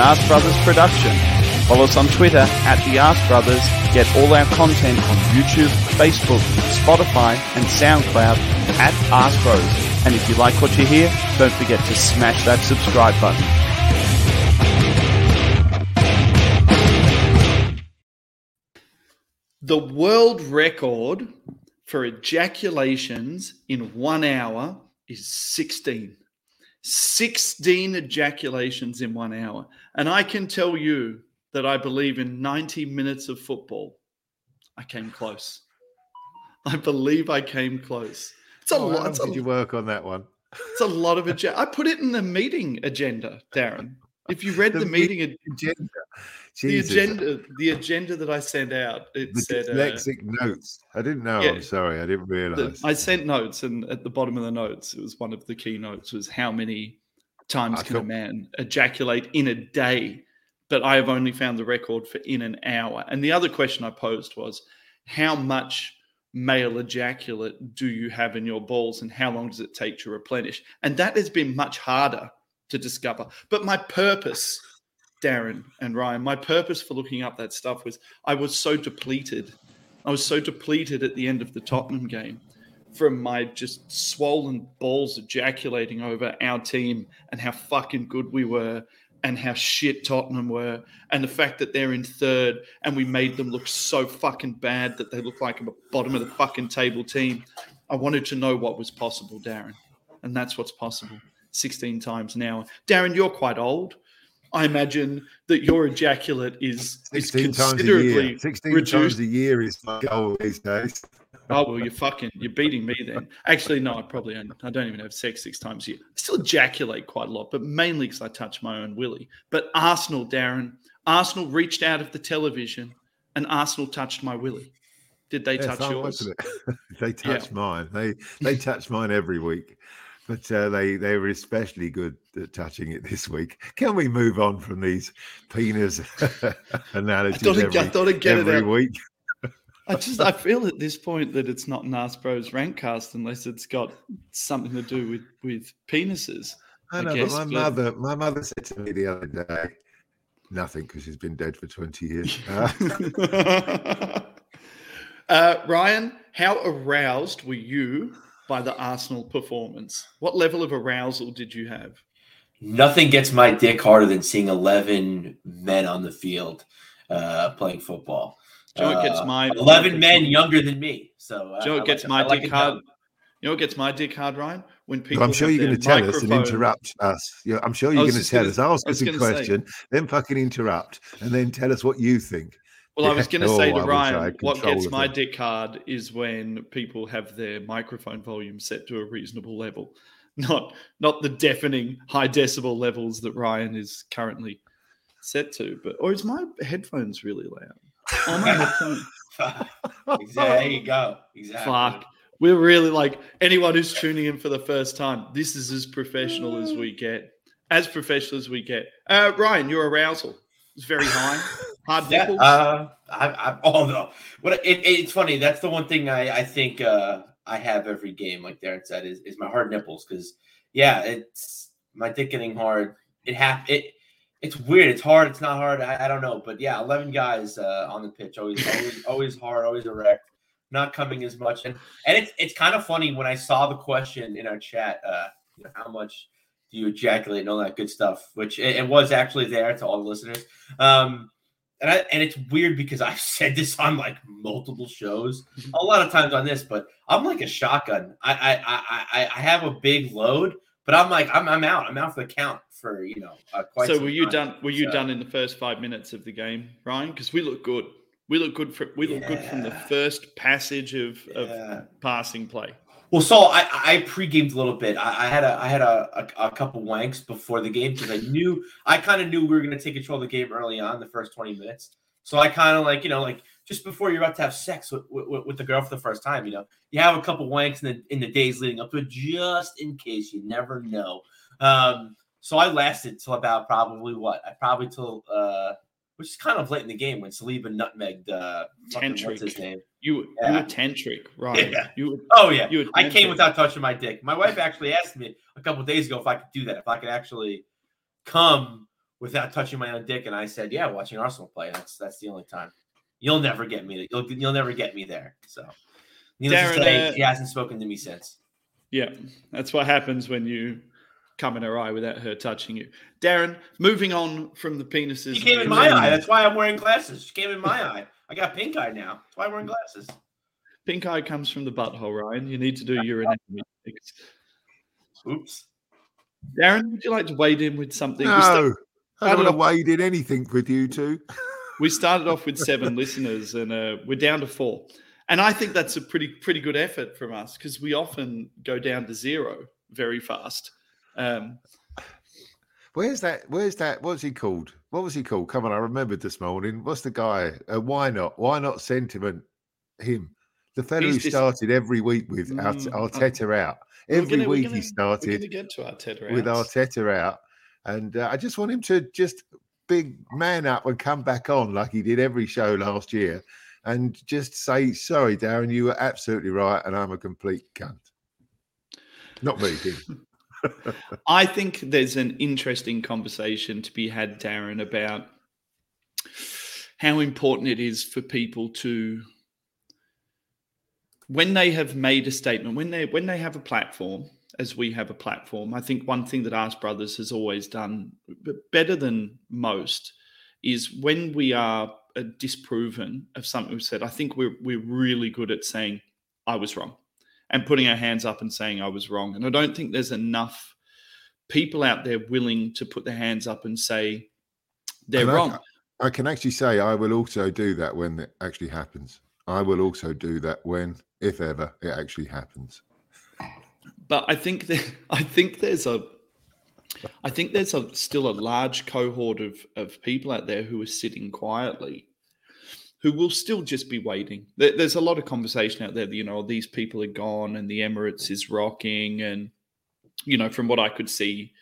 an Ask Brothers production. Follow us on Twitter at The Ask Brothers. Get all our content on YouTube, Facebook, Spotify, and SoundCloud at Ask Bros. And if you like what you hear, don't forget to smash that subscribe button. The world record for ejaculations in one hour is 16. 16 ejaculations in one hour. And I can tell you that I believe in 90 minutes of football, I came close. I believe I came close. It's a Oh, lot. how a, did you work on that one? it's a lot of agenda. I put it in the meeting agenda, Darren. If you read the, The meeting, ag- Agenda. the agenda, the agenda that I sent out, it The said uh, notes. I didn't know. yeah. I'm sorry. I didn't the- realize. I sent notes, and at the bottom of the notes, it was one of the key notes was how many times I can a man ejaculate in a day? But I have only found the record for in an hour. And the other question I posed was, how much male ejaculate do you have in your balls, and how long does it take to replenish? And that has been much harder to discover. But my purpose, Darren and Ryan, my purpose for looking up that stuff was I was so depleted. I was so depleted at the end of the Tottenham game from my just swollen balls ejaculating over our team and how fucking good we were and how shit Tottenham were and the fact that they're in third and we made them look so fucking bad that they look like a bottom of the fucking table team. I wanted to know what was possible, Darren. And that's what's possible 16 times an hour. Darren, you're quite old. I imagine that your ejaculate is, is 16 times a year. 16 reduced. times a year is my goal these days. Oh well, you're fucking, you're beating me then. Actually, no, I probably don't. I don't even have sex six times a year. I still ejaculate quite a lot, but mainly because I touch my own willy. But Arsenal, Darren, Arsenal reached out of the television, and Arsenal touched my willy. Did they Yeah, touch yours? it? they touch mine. They they touch mine every week, but uh, they they were especially good at touching it this week. Can we move on from these penis analogies thought I'd- every, I thought I'd get it every out. week? I just, I feel at this point that it's not an Ask Bros Rankcast unless it's got something to do with with penises. I I know, guess, but my but- mother my mother said to me the other day, nothing because she's been dead for twenty years. Uh, uh, Ryan, how aroused were you by the Arsenal performance? What level of arousal did you have? Nothing gets my dick harder than seeing 11 men on the field uh, playing football. Do you know what gets Uh, my 11 men younger than me. So uh, Do you know I what gets like- my I like dick it hard? You know what gets my dick hard, Ryan? When people. I'm sure you're going to their tell us and interrupt us. Yeah, I'm sure you're going to tell gonna- us. Ask us a gonna say- question, then fucking interrupt, and then tell us what you think. Well, I was going to say Oh, I to I Ryan, what gets my them. dick hard is when people have their microphone volume set to a reasonable level, not not the deafening high decibel levels that Ryan is currently set to. But or is my headphones really loud? Oh, my headphone. Exactly. There you go. Exactly. Fuck. We're really like anyone who's tuning in for the first time. This is as professional as we get. As professional as we get. Uh, Ryan, your arousal is very high. Hard Yeah, nipples. uh, I, I, oh no, what it, it's funny. That's the one thing I, I think uh, I have every game, like Darren said, is, is my hard nipples. Because yeah, it's my dick getting hard. It hap- it it's weird. It's hard. It's not hard. I, I don't know, but yeah, eleven guys uh, on the pitch, always always always hard, always erect, not coming as much. And and it's it's kind of funny when I saw the question in our chat. Uh, you know, how much do you ejaculate and all that good stuff? Which it, it was actually there to all the listeners. Um, and I, and it's weird because I've said this on like multiple shows, a lot of times on this, but I'm like a shotgun. I I I, I, I have a big load, but I'm like I'm I'm out. I'm out for the count for you know uh, quite. so were you time. done? Were you So- done in the first five minutes of the game, Ryan? Because we look good. We look good for we look good from the first passage of, Yeah. of passing play. Well, so I I pre-gamed a little bit. I, I had a I had a, a, a couple wanks before the game because I knew I kind of knew we were going to take control of the game early on, the first twenty minutes. So I kind of like you know like just before you're about to have sex with, with, with the girl for the first time, you know, you have a couple wanks in the in the days leading up to it, just in case. You never know. Um, so I lasted till about probably what I probably till uh, which is kind of late in the game when Saliba nutmegged uh, fucking, what's his name? You you Yeah. were tantric, right? Yeah. You were Oh yeah, You I came without touching my dick. My wife actually asked me a couple days ago if I could do that, if I could actually come without touching my own dick, and I said, "Yeah, watching Arsenal play. That's that's the only time." You'll never get me. You'll you'll never get me there. So, needless Darren, to say, uh, he hasn't spoken to me since. Yeah, that's what happens when you come in her eye without her touching you. Darren, moving on from the penises. She came in my eye. That's why I'm wearing glasses. She came in my eye. I got pink eye now. That's why I'm wearing glasses. Pink eye comes from the butthole, Ryan. You need to do your anatomy. Oops. Darren, would you like to wade in with something? We, sta- No, I started don't off- want to wade in anything with you two. we started off with seven listeners, and uh, we're down to four. And I think that's a pretty pretty good effort from us because we often go down to zero very fast. Um, Where's that? Where's that? What's he called? What was he called? Come on, I remembered this morning. What's the guy? Uh, why not? Why not sentiment? Him, the fellow who started every week with Art- Mm, uh, Arteta out. Every gonna- week gonna- he we're started to get to Arteta with outs. Arteta out, and uh, I just want him to just big man up and come back on like he did every show last year, and just say sorry, Darren, you were absolutely right, and I'm a complete cunt. Not me. I think there's an interesting conversation to be had, Darren, about how important it is for people to, when they have made a statement, when they when they have a platform, as we have a platform. I think one thing that Ask Brothers has always done better than most is when we are uh, disproven of something we've said. I think we're we're really good at saying I was wrong and putting our hands up and saying I was wrong. And I don't think there's enough people out there willing to put their hands up and say they're And I- wrong. I can actually say I will also do that when it actually happens. I will also do that when, if ever, it actually happens. But I think that I think there's a I think there's a still a large cohort of of people out there who are sitting quietly who will still just be waiting. There, there's a lot of conversation out there that, you know, these people are gone and the Emirates is rocking and you know, from what I could see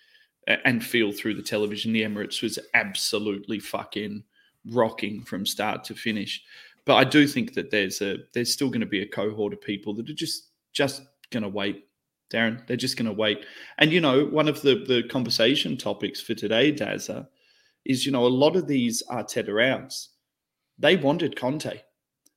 and feel through the television, the Emirates was absolutely fucking rocking from start to finish. But I do think that there's a there's still going to be a cohort of people that are just just going to wait, Darren. They're just going to wait. And you know, one of the the conversation topics for today, Dazza, is you know a lot of these Arteta outs, they wanted Conte.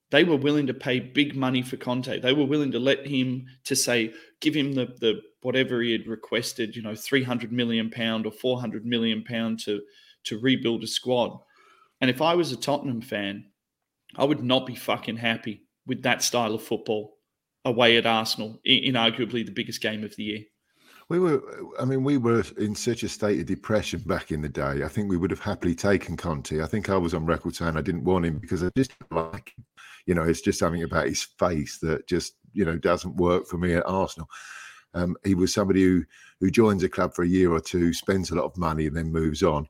They were willing to pay big money for Conte. They were willing to let him to say, give him the the whatever he had requested, you know, three hundred million pound or four hundred million pound to to rebuild a squad. And if I was a Tottenham fan, I would not be fucking happy with that style of football away at Arsenal in, in arguably the biggest game of the year. We were, I mean, we were in such a state of depression back in the day. I think we would have happily taken Conte. I think I was on record saying I didn't want him because I just like him. You know, it's just something about his face that just, you know, doesn't work for me at Arsenal. Um, he was somebody who who joins a club for a year or two, spends a lot of money, and then moves on.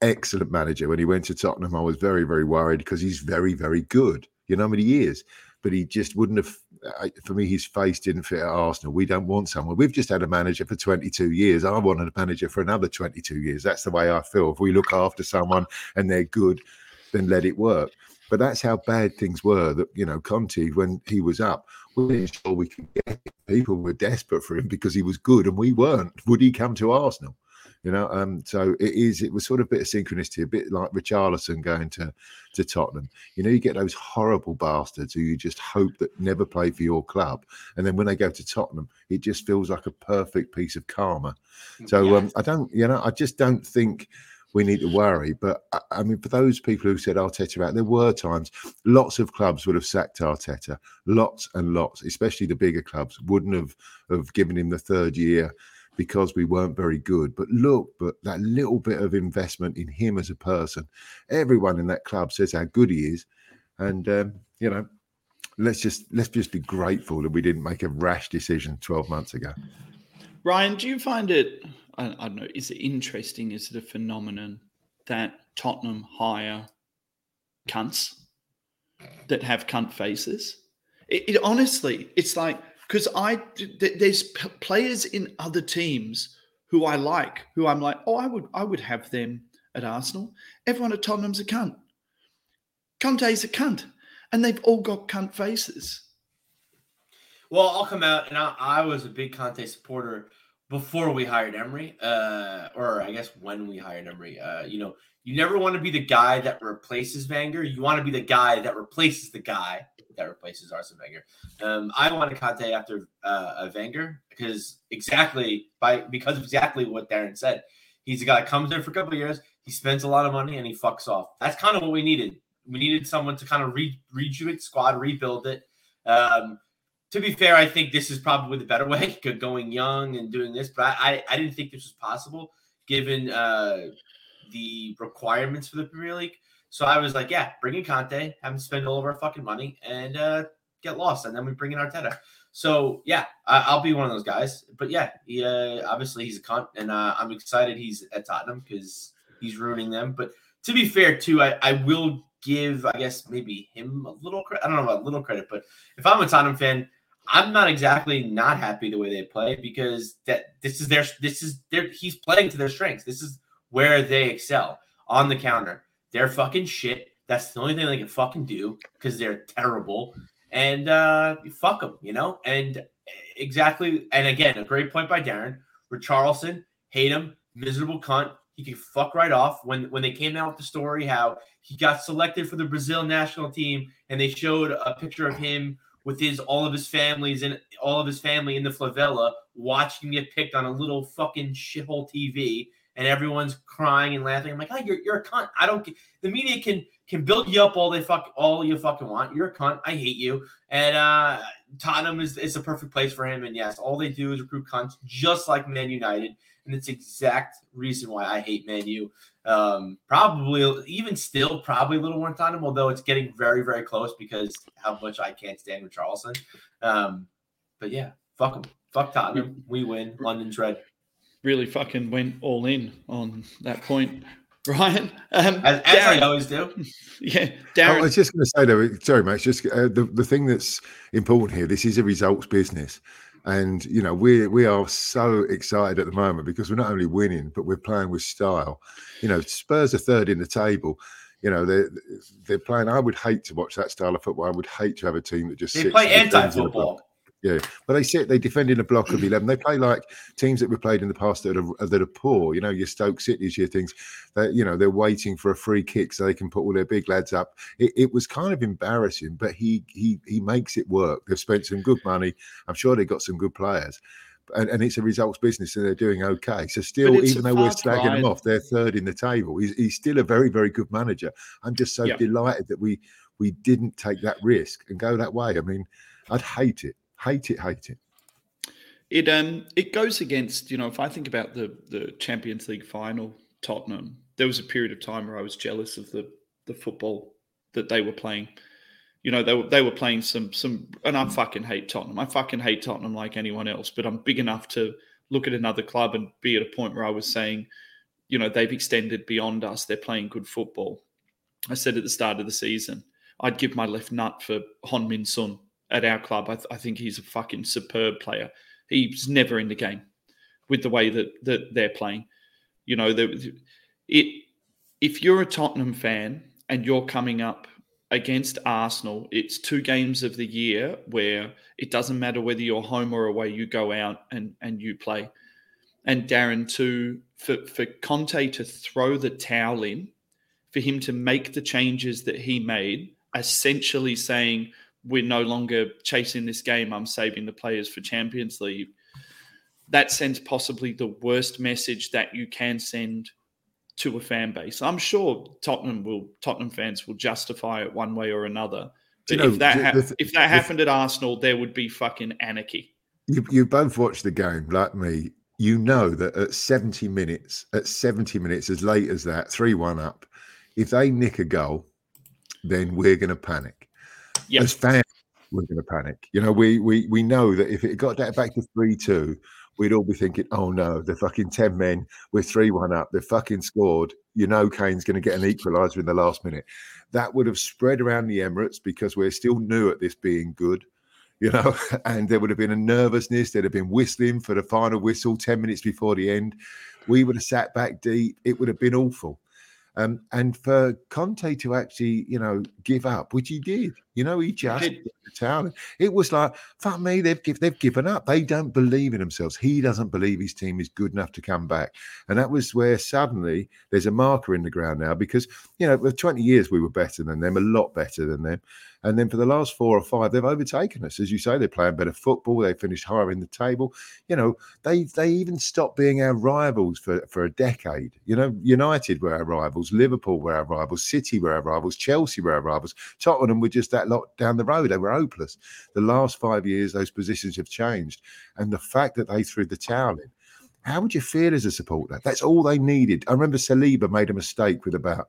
Excellent manager. When he went to Tottenham, I was very, very worried because he's very, very good. You know how many years, but he just wouldn't have. For me, his face didn't fit at Arsenal. We don't want someone. We've just had a manager for 22 years. I wanted a manager for another 22 years. That's the way I feel. If we look after someone and they're good, then let it work. But that's how bad things were. That you know, Conte when he was up, we weren't sure we could get. People were desperate for him because he was good, and we weren't. Would he come to Arsenal? You know, um, so it is. It was sort of a bit of synchronicity, a bit like Richarlison going to to Tottenham. You know, you get those horrible bastards who you just hope that never play for your club, and then when they go to Tottenham, it just feels like a perfect piece of karma. So um, I don't, you know, I just don't think we need to worry. But I, I mean, for those people who said Arteta out, there were times lots of clubs would have sacked Arteta, lots and lots, especially the bigger clubs wouldn't have have given him the third year because we weren't very good. But look, but that little bit of investment in him as a person, everyone in that club says how good he is, and um, you know. Let's just let's just be grateful that we didn't make a rash decision 12 months ago. Ryan, do you find it, I, I don't know, is it interesting? Is it a phenomenon that Tottenham hire cunts that have cunt faces? It, it honestly, it's like, because I, th- there's p- players in other teams who I like, who I'm like, oh, I would, I would have them at Arsenal. Everyone at Tottenham's a cunt. Conte's a cunt. And they've all got cunt faces. Well, I'll come out, and I, I was a big Conte supporter before we hired Emery, uh, or I guess when we hired Emery, uh, you know, you never want to be the guy that replaces Wenger. You want to be the guy that replaces the guy that replaces Arsene Wenger. Um, I want Conte after uh, a Wenger because exactly by because of exactly what Darren said. He's a guy that comes in for a couple years, he spends a lot of money, and he fucks off. That's kind of what we needed. We needed someone to kind of re- rejuvenate squad, rebuild it. Um, to be fair, I think this is probably the better way, going young and doing this. But I, I, I didn't think this was possible given uh, the requirements for the Premier League. So I was like, yeah, bring in Conte, have him spend all of our fucking money, and uh, get lost, and then we bring in Arteta. So yeah, I, will be one of those guys. But yeah, he, uh, obviously he's a cunt, and uh, I'm excited he's at Tottenham because he's ruining them. But to be fair, too, I, I will give, I guess, maybe him a little credit. I don't know about a little credit, but if I'm a Tottenham fan, I'm not exactly not happy the way they play because that this is their this is their he's playing to their strengths. This is where they excel on the counter. They're fucking shit. That's the only thing they can fucking do because they're terrible. And uh fuck them, you know. And exactly, and again, a great point by Darren. Richarlison, hate him, miserable cunt. He can fuck right off. When when they came out with the story how he got selected for the Brazil national team, and they showed a picture of him with his all of his families and all of his family in the favela watching him get picked on a little fucking shithole TV and everyone's crying and laughing. I'm like, oh, you're, you're a cunt. I don't. The media can can build you up all they fuck all you fucking want. You're a cunt. I hate you. And uh, Tottenham is is a perfect place for him. And yes, all they do is recruit cunts, just like Man United. And it's exact reason why I hate Man U. Um, probably even still, probably a little more Tottenham, although it's getting very very close because how much I can't stand Richarlison. Um, but yeah, fuck them. Fuck Tottenham. We win. London's red really fucking went all in on that point. Ryan, um, as, as Darren, I always do. Yeah, Darren. I was just going to say though, sorry, mate. Just uh, the the thing that's important here. This is a results business, and you know we we are so excited at the moment because we're not only winning, but we're playing with style. You know, Spurs are third in the table. You know, they're they're playing. I would hate to watch that style of football. I would hate to have a team that just they play anti-football. Yeah, but they sit, they defend in a block of eleven. They play like teams that we played in the past that are that are poor. You know, your Stoke Cities, your things. That you know they're waiting for a free kick so they can put all their big lads up. It, it, was kind of embarrassing, but he he he makes it work. They've spent some good money. I'm sure they got some good players. And, and, it's a results business, and they're doing okay. So still, even though we're slagging them off, they're third in the table. He's, he's still a very, very good manager. I'm just so delighted that we we didn't take that risk and go that way. I mean, I'd hate it Hate it, hate it. It um it goes against, you know, if I think about the the Champions League final, Tottenham, there was a period of time where I was jealous of the the football that they were playing. You know, they were they were playing some some and I fucking hate Tottenham. I fucking hate Tottenham like anyone else, but I'm big enough to look at another club and be at a point where I was saying, you know, they've extended beyond us. They're playing good football. I said at the start of the season, I'd give my left nut for Heung-min Son at our club. I, th- I, think he's a fucking superb player. He's never in the game with the way that that they're playing. You know, the, it. If you're a Tottenham fan and you're coming up against Arsenal, it's two games of the year where it doesn't matter whether you're home or away. You go out and and you play. And Darren, to for for Conte to throw the towel in, for him to make the changes that he made, essentially saying we're no longer chasing this game. I'm saving the players for Champions League. That sends possibly the worst message that you can send to a fan base. I'm sure Tottenham will Tottenham fans will justify it one way or another. But you know, if that ha- the, if that happened at Arsenal, there would be fucking anarchy. You you both watched the game like me. You know that at 70 minutes, at 70 minutes, as late as that, 3 1 up, if they nick a goal, then we're going to panic yep. as fans, we're going to panic. You know, we we we know that if it got that back to three two, we'd all be thinking, "Oh no, they're fucking ten men. We're three one up. They're fucking scored. You know, Kane's going to get an equaliser in the last minute." That would have spread around the Emirates because we're still new at this being good. You know, and there would have been a nervousness. There'd have been whistling for the final whistle ten minutes before the end. We would have sat back deep. It would have been awful. Um, and for Conte to actually, you know, give up, which he did, You know, he just it, the It was like, fuck me, they've they've given up. They don't believe in themselves. He doesn't believe his team is good enough to come back. And that was where suddenly there's a marker in the ground now because, you know, for 20 years we were better than them, a lot better than them. And then for the last four or five, they've overtaken us. As you say, they're playing better football. They finished higher in the table. You know, they they even stopped being our rivals for, for a decade. You know, United were our rivals, Liverpool were our rivals, City were our rivals, Chelsea were our rivals. Tottenham were just that lot down the road. They were hopeless. The last five years, those positions have changed. And the fact that they threw the towel in, how would you feel as a supporter? That's all they needed. I remember Saliba made a mistake with about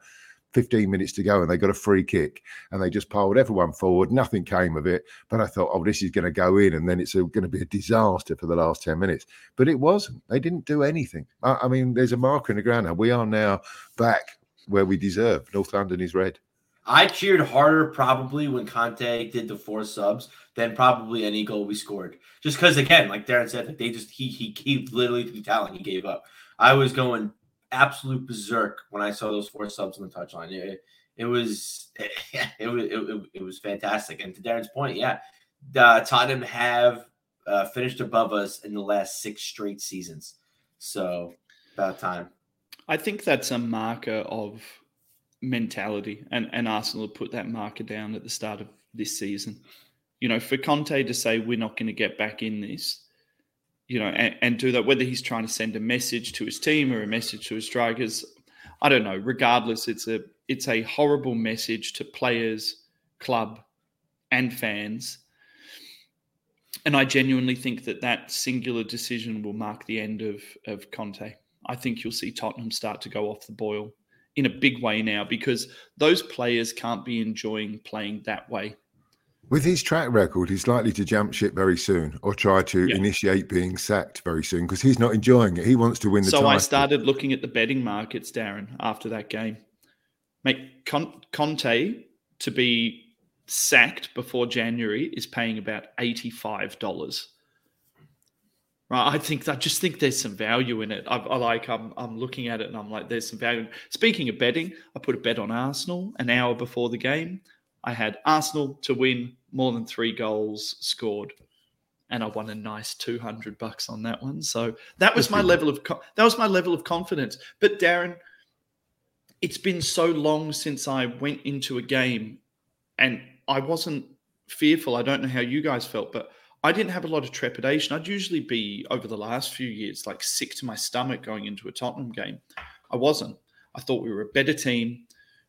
15 minutes to go and they got a free kick and they just piled everyone forward. Nothing came of it. But I thought, oh, this is going to go in and then it's going to be a disaster for the last 10 minutes. But it wasn't. They didn't do anything. I, I mean, there's a marker in the ground now. We are now back where we deserve. North London is red. I cheered harder probably when Conte did the four subs than probably any goal we scored. Just because, again, like Darren said, like they just he he he literally the talent he gave up. I was going absolute berserk when I saw those four subs on the touchline. It, it was it, it, it, it, was fantastic. And to Darren's point, yeah, uh, Tottenham have uh, finished above us in the last six straight seasons. So about time. I think that's a marker of mentality, and and Arsenal put that marker down at the start of this season. You know, for Conte to say we're not going to get back in this you know, and, and, do that, whether he's trying to send a message to his team or a message to his strikers, I don't know. Regardless, it's a it's a horrible message to players, club, and fans. And I genuinely think that that singular decision will mark the end of of Conte. I think you'll see Tottenham start to go off the boil in a big way now because those players can't be enjoying playing that way with his track record, he's likely to jump ship very soon or try to yeah. initiate being sacked very soon because he's not enjoying it. He wants to win the so title. I started looking at the betting markets, Darren, after that game. Make Conte to be sacked before January is paying about $85. Right, I think I just think there's some value in it. I, I, like I'm I'm looking at it and I'm like, there's some value. Speaking of betting, I put a bet on Arsenal an hour before the game. I had Arsenal to win more than three goals scored, and I won a nice two hundred bucks on that one. So that was my level of that was my level of confidence. But Darren, it's been so long since I went into a game, and I wasn't fearful. I don't know how you guys felt, but I didn't have a lot of trepidation. I'd usually be over the last few years like sick to my stomach going into a Tottenham game. I wasn't. I thought we were a better team.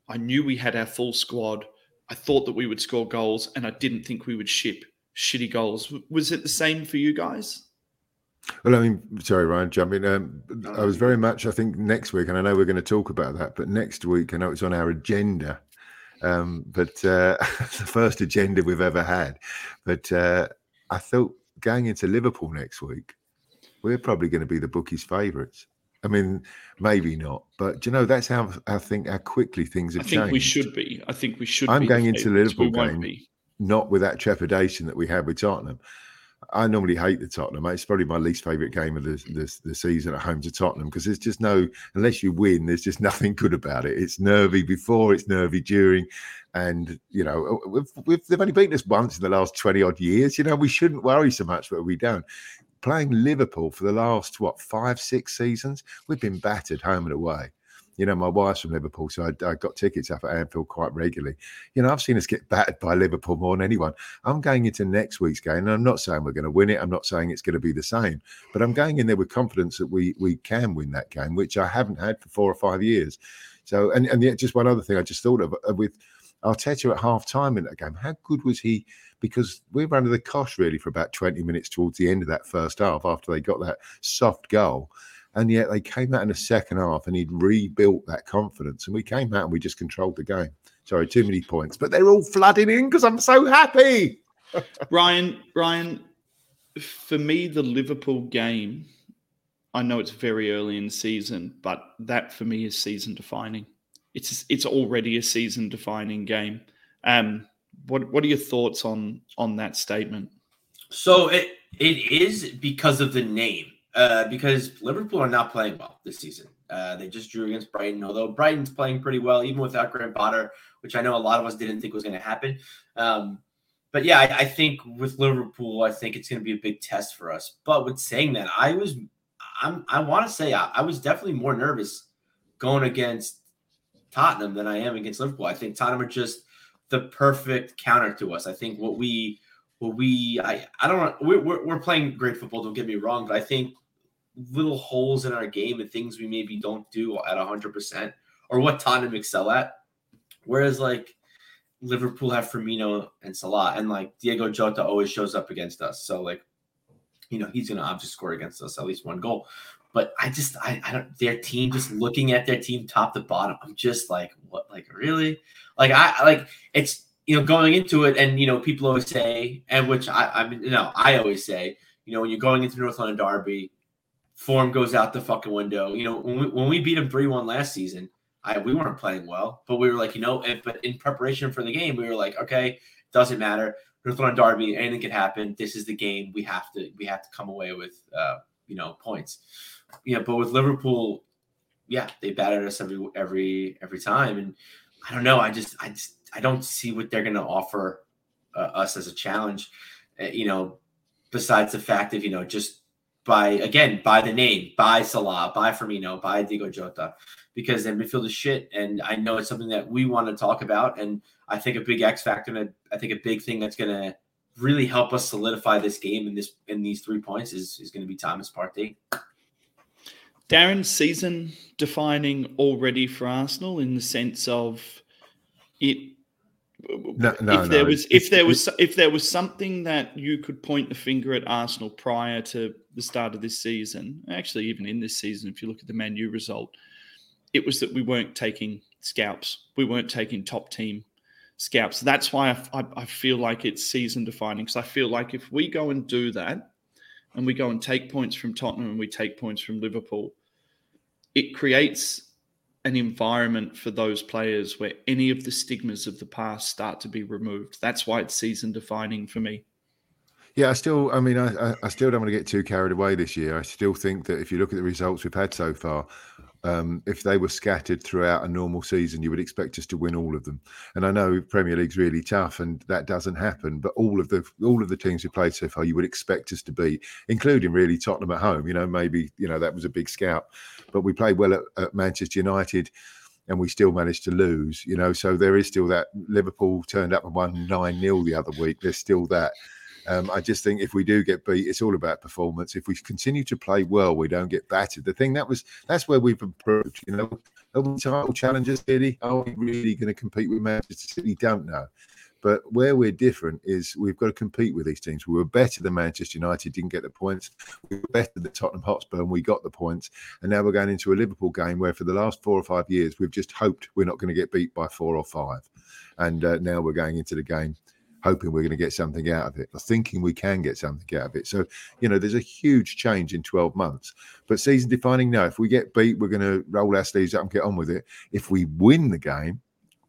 I knew we had our full squad. I thought that we would score goals, and I didn't think we would ship shitty goals. Was it the same for you guys? Well, I mean, sorry, Ryan, jumping. Um, I was very much, I think, next week, and I know we're going to talk about that, but next week, I know it's on our agenda. Um, but uh, the first agenda we've ever had. But uh, I thought going into Liverpool next week, we're probably going to be the bookies' favourites. I mean, maybe not, but you know that's how I think how quickly things have changed. I think changed. we should be. I think we should. Be. I'm going into the Liverpool game not with that trepidation that we had with Tottenham. I normally hate the Tottenham. It's probably my least favourite game of the, the, the season at home to Tottenham because there's just no unless you win, there's just nothing good about it. It's nervy before, it's nervy during, and you know uh, we've, we've, they've only beaten us once in the last twenty odd years. You know we shouldn't worry so much, but we don't playing Liverpool for the last what five, six seasons, we've been battered home and away. You know, my wife's from Liverpool, so I, I, got tickets up at Anfield quite regularly. You know, I've seen us get battered by Liverpool more than anyone. I'm going into next week's game, and I'm not saying we're going to win it. I'm not saying it's going to be the same, but I'm going in there with confidence that we we can win that game, which I haven't had for four or five years. So, and and yet, just one other thing I just thought of uh, with Arteta at half time in that game. How good was he? Because we were under the cosh really for about 20 minutes towards the end of that first half after they got that soft goal. And yet they came out in the second half and he'd rebuilt that confidence. And we came out and we just controlled the game. Sorry, too many points, but they're all flooding in because I'm so happy. Ryan, Ryan, for me, the Liverpool game, I know it's very early in the season, but that for me is season defining it's it's already a season defining game. Um, what what are your thoughts on on that statement? So it it is because of the name. Uh, because Liverpool are not playing well this season. Uh, they just drew against Brighton, although Brighton's playing pretty well, even without Graham Potter. which I know a lot of us didn't think was going to happen. Um, but yeah, I, I, think with Liverpool, I think it's going to be a big test for us. But with saying that, I was, I'm, I want to say I, I was definitely more nervous going against Tottenham than I am against Liverpool. I think Tottenham are just the perfect counter to us. I think what we, what we, I, I don't, we're, we're playing great football. Don't get me wrong, but I think little holes in our game and things we maybe don't do at 100% or what Tottenham excel at. Whereas like Liverpool have Firmino and Salah, and like Diego Jota always shows up against us. So like, you know, he's gonna obviously score against us at least one goal. But I just I, I don't their team just looking at their team top to bottom. I'm just like, what like really? Like I like it's you know going into it and you know people always say and which I I mean you know I always say you know when you're going into North London Derby form goes out the fucking window. You know, when we, when we beat them 3 1 last season, I we weren't playing well, but we were like, you know, if, but in preparation for the game, we were like, okay, doesn't matter. North London Derby, anything could happen. This is the game. We have to we have to come away with uh, you know points. Yeah, but with Liverpool, yeah, they battered us every every every time, and I don't know. I just I just I don't see what they're going to offer uh, us as a challenge. Uh, you know, besides the fact of you know just by again by the name, by Salah, by Firmino, by Diego Jota, because their midfield is shit. And I know it's something that we want to talk about. And I think a big X factor and I think a big thing that's gonna really help us solidify this game in this in these three points is is going to be Thomas Partey. Darren, season defining already for Arsenal in the sense of it no, no, if there no. was if there was if there was something that you could point the finger at Arsenal prior to the start of this season, actually even in this season, if you look at the Man U result, it was that we weren't taking scalps, we weren't taking top team scalps. That's why I, I, I feel like it's season defining because I feel like if we go and do that, and we go and take points from Tottenham and we take points from Liverpool, it creates an environment for those players where any of the stigmas of the past start to be removed. That's why it's season defining for me. Yeah, I still, I mean, I, I still don't want to get too carried away this year. I still think that if you look at the results we've had so far, um, if they were scattered throughout a normal season, you would expect us to win all of them. And I know Premier League's really tough, and that doesn't happen. But all of the all of the teams we played so far, you would expect us to beat, including really Tottenham at home. You know, maybe you know that was a big scout, but we played well at, at Manchester United and we still managed to lose, you know. So there is still that Liverpool turned up and won 9 0 the other week. There's still that. Um, I just think if we do get beat, it's all about performance. If we continue to play well, we don't get battered. The thing that was that's where we've improved. You know, are we title challengers really? Are we really going to compete with Manchester City? Don't know. But where we're different is we've got to compete with these teams. We were better than Manchester United, didn't get the points. We were better than Tottenham Hotspur, and we got the points. And now we're going into a Liverpool game where, for the last four or five years, we've just hoped we're not going to get beat by four or five. And uh, now we're going into the game hoping we're going to get something out of it, or thinking we can get something out of it. So, you know, there's a huge change in 12 months. But season defining, no. If we get beat, we're going to roll our sleeves up and get on with it. If we win the game,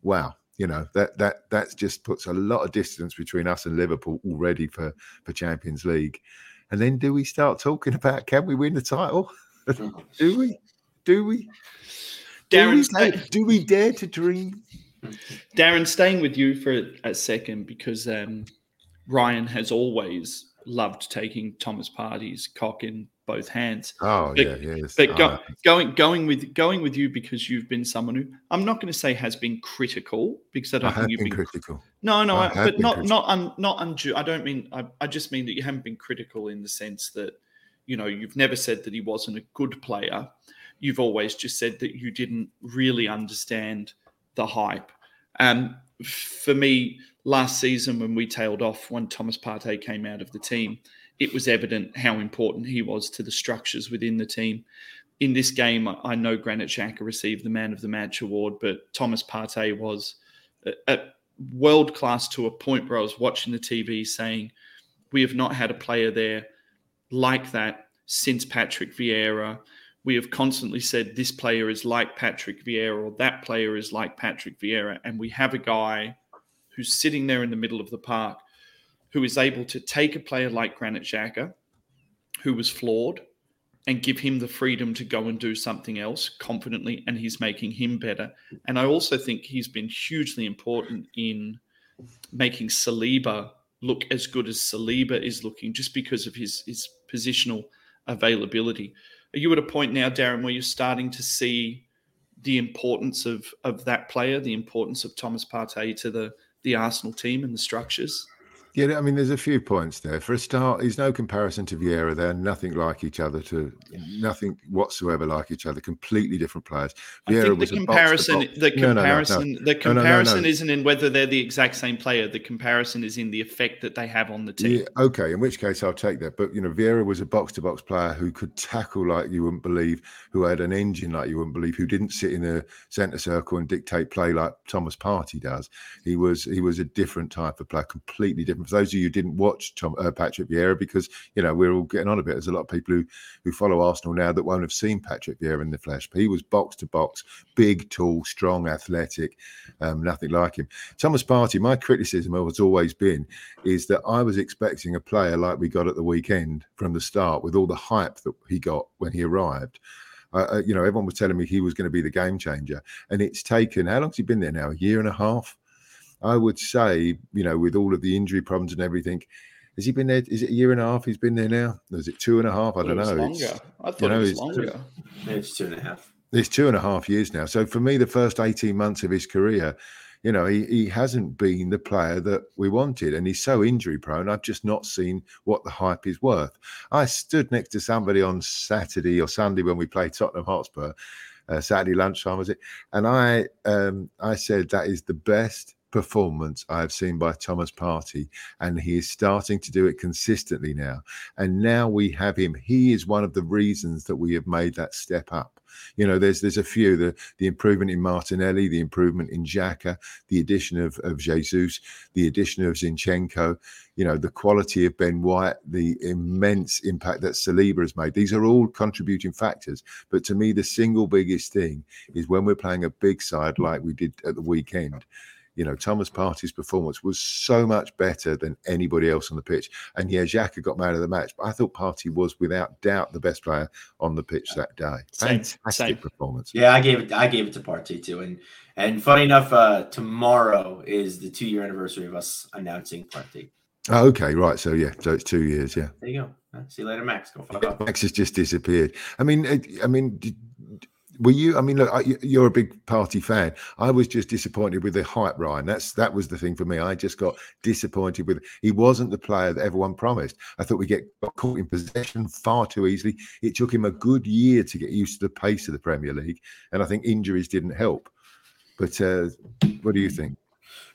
wow, you know that that that just puts a lot of distance between us and Liverpool already for for Champions League. And then do we start talking about can we win the title? do we? Do we? Darren, do we, do we dare to dream? Darren, staying with you for a second because um, Ryan has always loved taking Thomas Partey's cock in both hands. Oh but, yeah, yes. But go, oh. going going with going with you because you've been someone who I'm not going to say has been critical because I don't I think you've been, been, critical. No, no, I I, but not critical. not un, not undue. I don't mean I, I just mean that you haven't been critical in the sense that you know you've never said that he wasn't a good player. You've always just said that you didn't really understand the hype. Um, for me, last season when we tailed off when Thomas Partey came out of the team, it was evident how important he was to the structures within the team. In this game, I know Granit Xhaka received the Man of the Match award, but Thomas Partey was at world class to a point where I was watching the TV saying, "We have not had a player there like that since Patrick Vieira." We have constantly said this player is like Patrick Vieira or that player is like Patrick Vieira. And we have a guy who's sitting there in the middle of the park who is able to take a player like Granit Xhaka, who was flawed, and give him the freedom to go and do something else confidently, and he's making him better. And I also think he's been hugely important in making Saliba look as good as Saliba is looking, just because of his his positional availability. Are you at a point now, Darren, where you're starting to see the importance of of that player, the importance of Thomas Partey to the the Arsenal team and the structures? Yeah, I mean, there's a few points there. For a start, he's no comparison to Vieira. They're nothing like each other. To nothing whatsoever like each other. Completely different players. Vieira the comparison. The comparison. No, no, no, the comparison isn't in whether they're the exact same player. The comparison is in the effect that they have on the team. Yeah, okay, in which case I'll take that. But you know, Vieira was a box-to-box player who could tackle like you wouldn't believe, who had an engine like you wouldn't believe, who didn't sit in a centre circle and dictate play like Thomas Partey does. He was he was a different type of player, completely different for those of you who didn't watch Tom, uh, Patrick Vieira, because you know we're all getting on a bit. There's a lot of people who who follow Arsenal now that won't have seen Patrick Vieira in the flesh. But he was box to box, big, tall, strong, athletic, um, nothing like him. Thomas Partey, my criticism has always been is that I was expecting a player like we got at the weekend from the start, with all the hype that he got when he arrived. Uh, you know, everyone was telling me he was going to be the game changer, and it's taken how long's he been there now? A year and a half I would say, you know, with all of the injury problems and everything, has he been there? Is it a year and a half he's been there now? Or is it two and a half? I, don't know. Longer. I thought you know, it was longer. It's two and a half. It's two and a half years now. So for me, the first 18 months of his career, you know, he, he hasn't been the player that we wanted. And he's so injury prone. I've just not seen what the hype is worth. I stood next to somebody on Saturday or Sunday when we played Tottenham Hotspur, uh, Saturday lunchtime, was it? And I um, I said that is the best performance I have seen by Thomas Partey, and he is starting to do it consistently now. And now we have him. He is one of the reasons that we have made that step up. You know, there's there's a few the the improvement in Martinelli, the improvement in Xhaka, the addition of of Jesus, the addition of Zinchenko. You know, the quality of Ben White, the immense impact that Saliba has made. These are all contributing factors. But to me, the single biggest thing is when we're playing a big side like we did at the weekend you know, Thomas Partey's performance was so much better than anybody else on the pitch. And yeah, Xhaka got man of the match, but I thought Partey was without doubt the best player on the pitch that day. Fantastic Same. performance. Yeah, I gave it. I gave it to Partey too. And and funny enough, uh, tomorrow is the two year anniversary of us announcing Partey. Oh, okay, right. So yeah, so it's two years. Yeah. There you go. See you later, Max. Go fuck off. Max has just disappeared. I mean, I mean, did, were you? I mean, look, you're a big Partey fan. I was just disappointed with the hype, Ryan. That's that was the thing for me. I just got disappointed with. He wasn't the player that everyone promised. I thought we get caught in possession far too easily. It took him a good year to get used to the pace of the Premier League, and I think injuries didn't help. But uh, what do you think?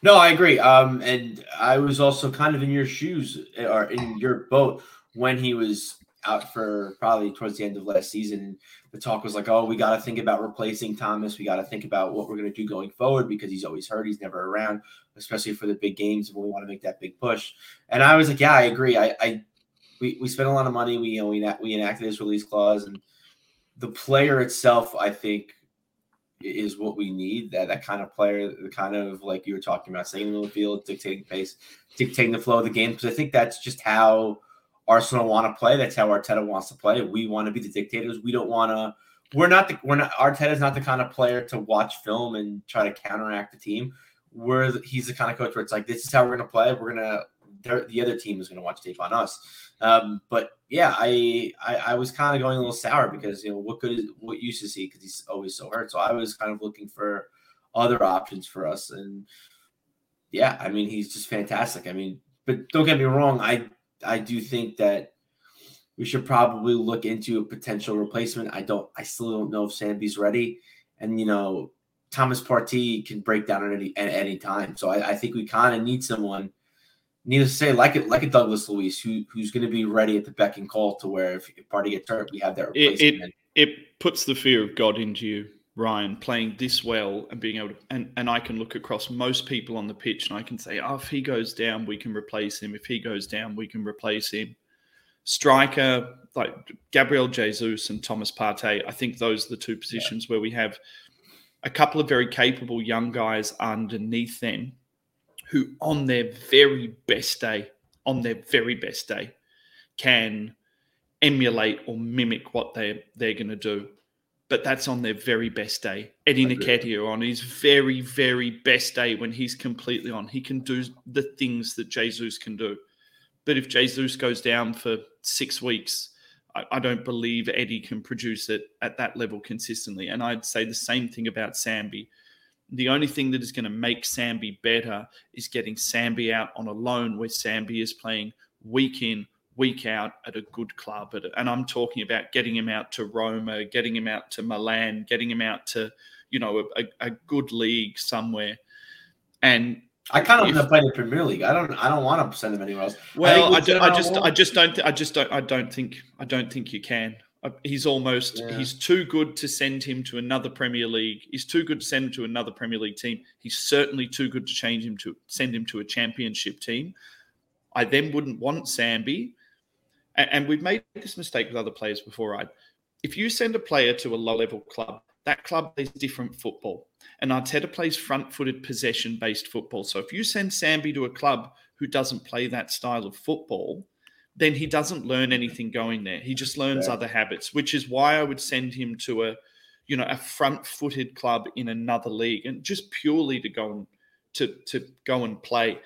No, I agree. Um, and I was also kind of in your shoes or in your boat when he was out for probably towards the end of last season. The talk was like, oh, we got to think about replacing Thomas. We got to think about what we're going to do going forward because he's always hurt. He's never around, especially for the big games when we want to make that big push. And I was like, yeah, I agree. I, I we, we spent a lot of money. We, you know, we, we enacted this release clause and the player itself, I think, is what we need. That that kind of player, the kind of like you were talking about, staying in the field, dictating pace, dictating the flow of the game. Because I think that's just how Arsenal want to play. That's how Arteta wants to play. We want to be the dictators. We don't want to. We're not the. We're not. Arteta's not the kind of player to watch film and try to counteract the team. We're he's the kind of coach where it's like this is how we're going to play. We're going to. The other team is going to watch tape on us. Um, but yeah, I, I, I was kind of going a little sour because you know what good is what used to see because he's always so hurt. So I was kind of looking for other options for us, and yeah, I mean he's just fantastic. I mean, but don't get me wrong, I I do think that we should probably look into a potential replacement. I don't. I still don't know if Sambi's ready, and you know, Thomas Partey can break down at any at any time. So I, I think we kind of need someone. Needless to say, like it, like a Douglas Luiz, who who's going to be ready at the beck and call to where if, if Partey gets hurt, we have that replacement. It, it, it puts the fear of God into you, Ryan, playing this well and being able to, and, and I can look across most people on the pitch and I can say, oh, if he goes down, we can replace him. If he goes down, we can replace him striker like Gabriel Jesus and Thomas Partey. I think those are the two positions yeah. where we have a couple of very capable young guys underneath them who, on their very best day, on their very best day, can emulate or mimic what they they're going to do. But that's on their very best day. Eddie Nketiah on his very, very best day when he's completely on. He can do the things that Jesus can do. But if Jesus goes down for six weeks, I, I don't believe Eddie can produce it at that level consistently. And I'd say the same thing about Sambi. The only thing that is going to make Sambi better is getting Sambi out on a loan where Sambi is playing week in, week out at a good club. And I'm talking about getting him out to Roma, getting him out to Milan, getting him out to, you know, a, a good league somewhere. And I kind of want to play the Premier League. I don't. I don't want to send him anywhere else. Well, I, do, I just, I just don't. I just don't. I don't think. I don't think you can. Uh, he's almost. Yeah. He's too good to send him to another Premier League. He's too good to send him to another Premier League team. He's certainly too good to change him to send him to a Championship team. I then wouldn't want Sambi and, and we've made this mistake with other players before, right? If you send a player to a low level club, that club plays different football. And Arteta plays front footed, possession based football. So if you send Sambi to a club who doesn't play that style of football, then he doesn't learn anything going there. He just learns yeah. other habits, which is why I would send him to a, you know, a front-footed club in another league, and just purely to go and to to go and play.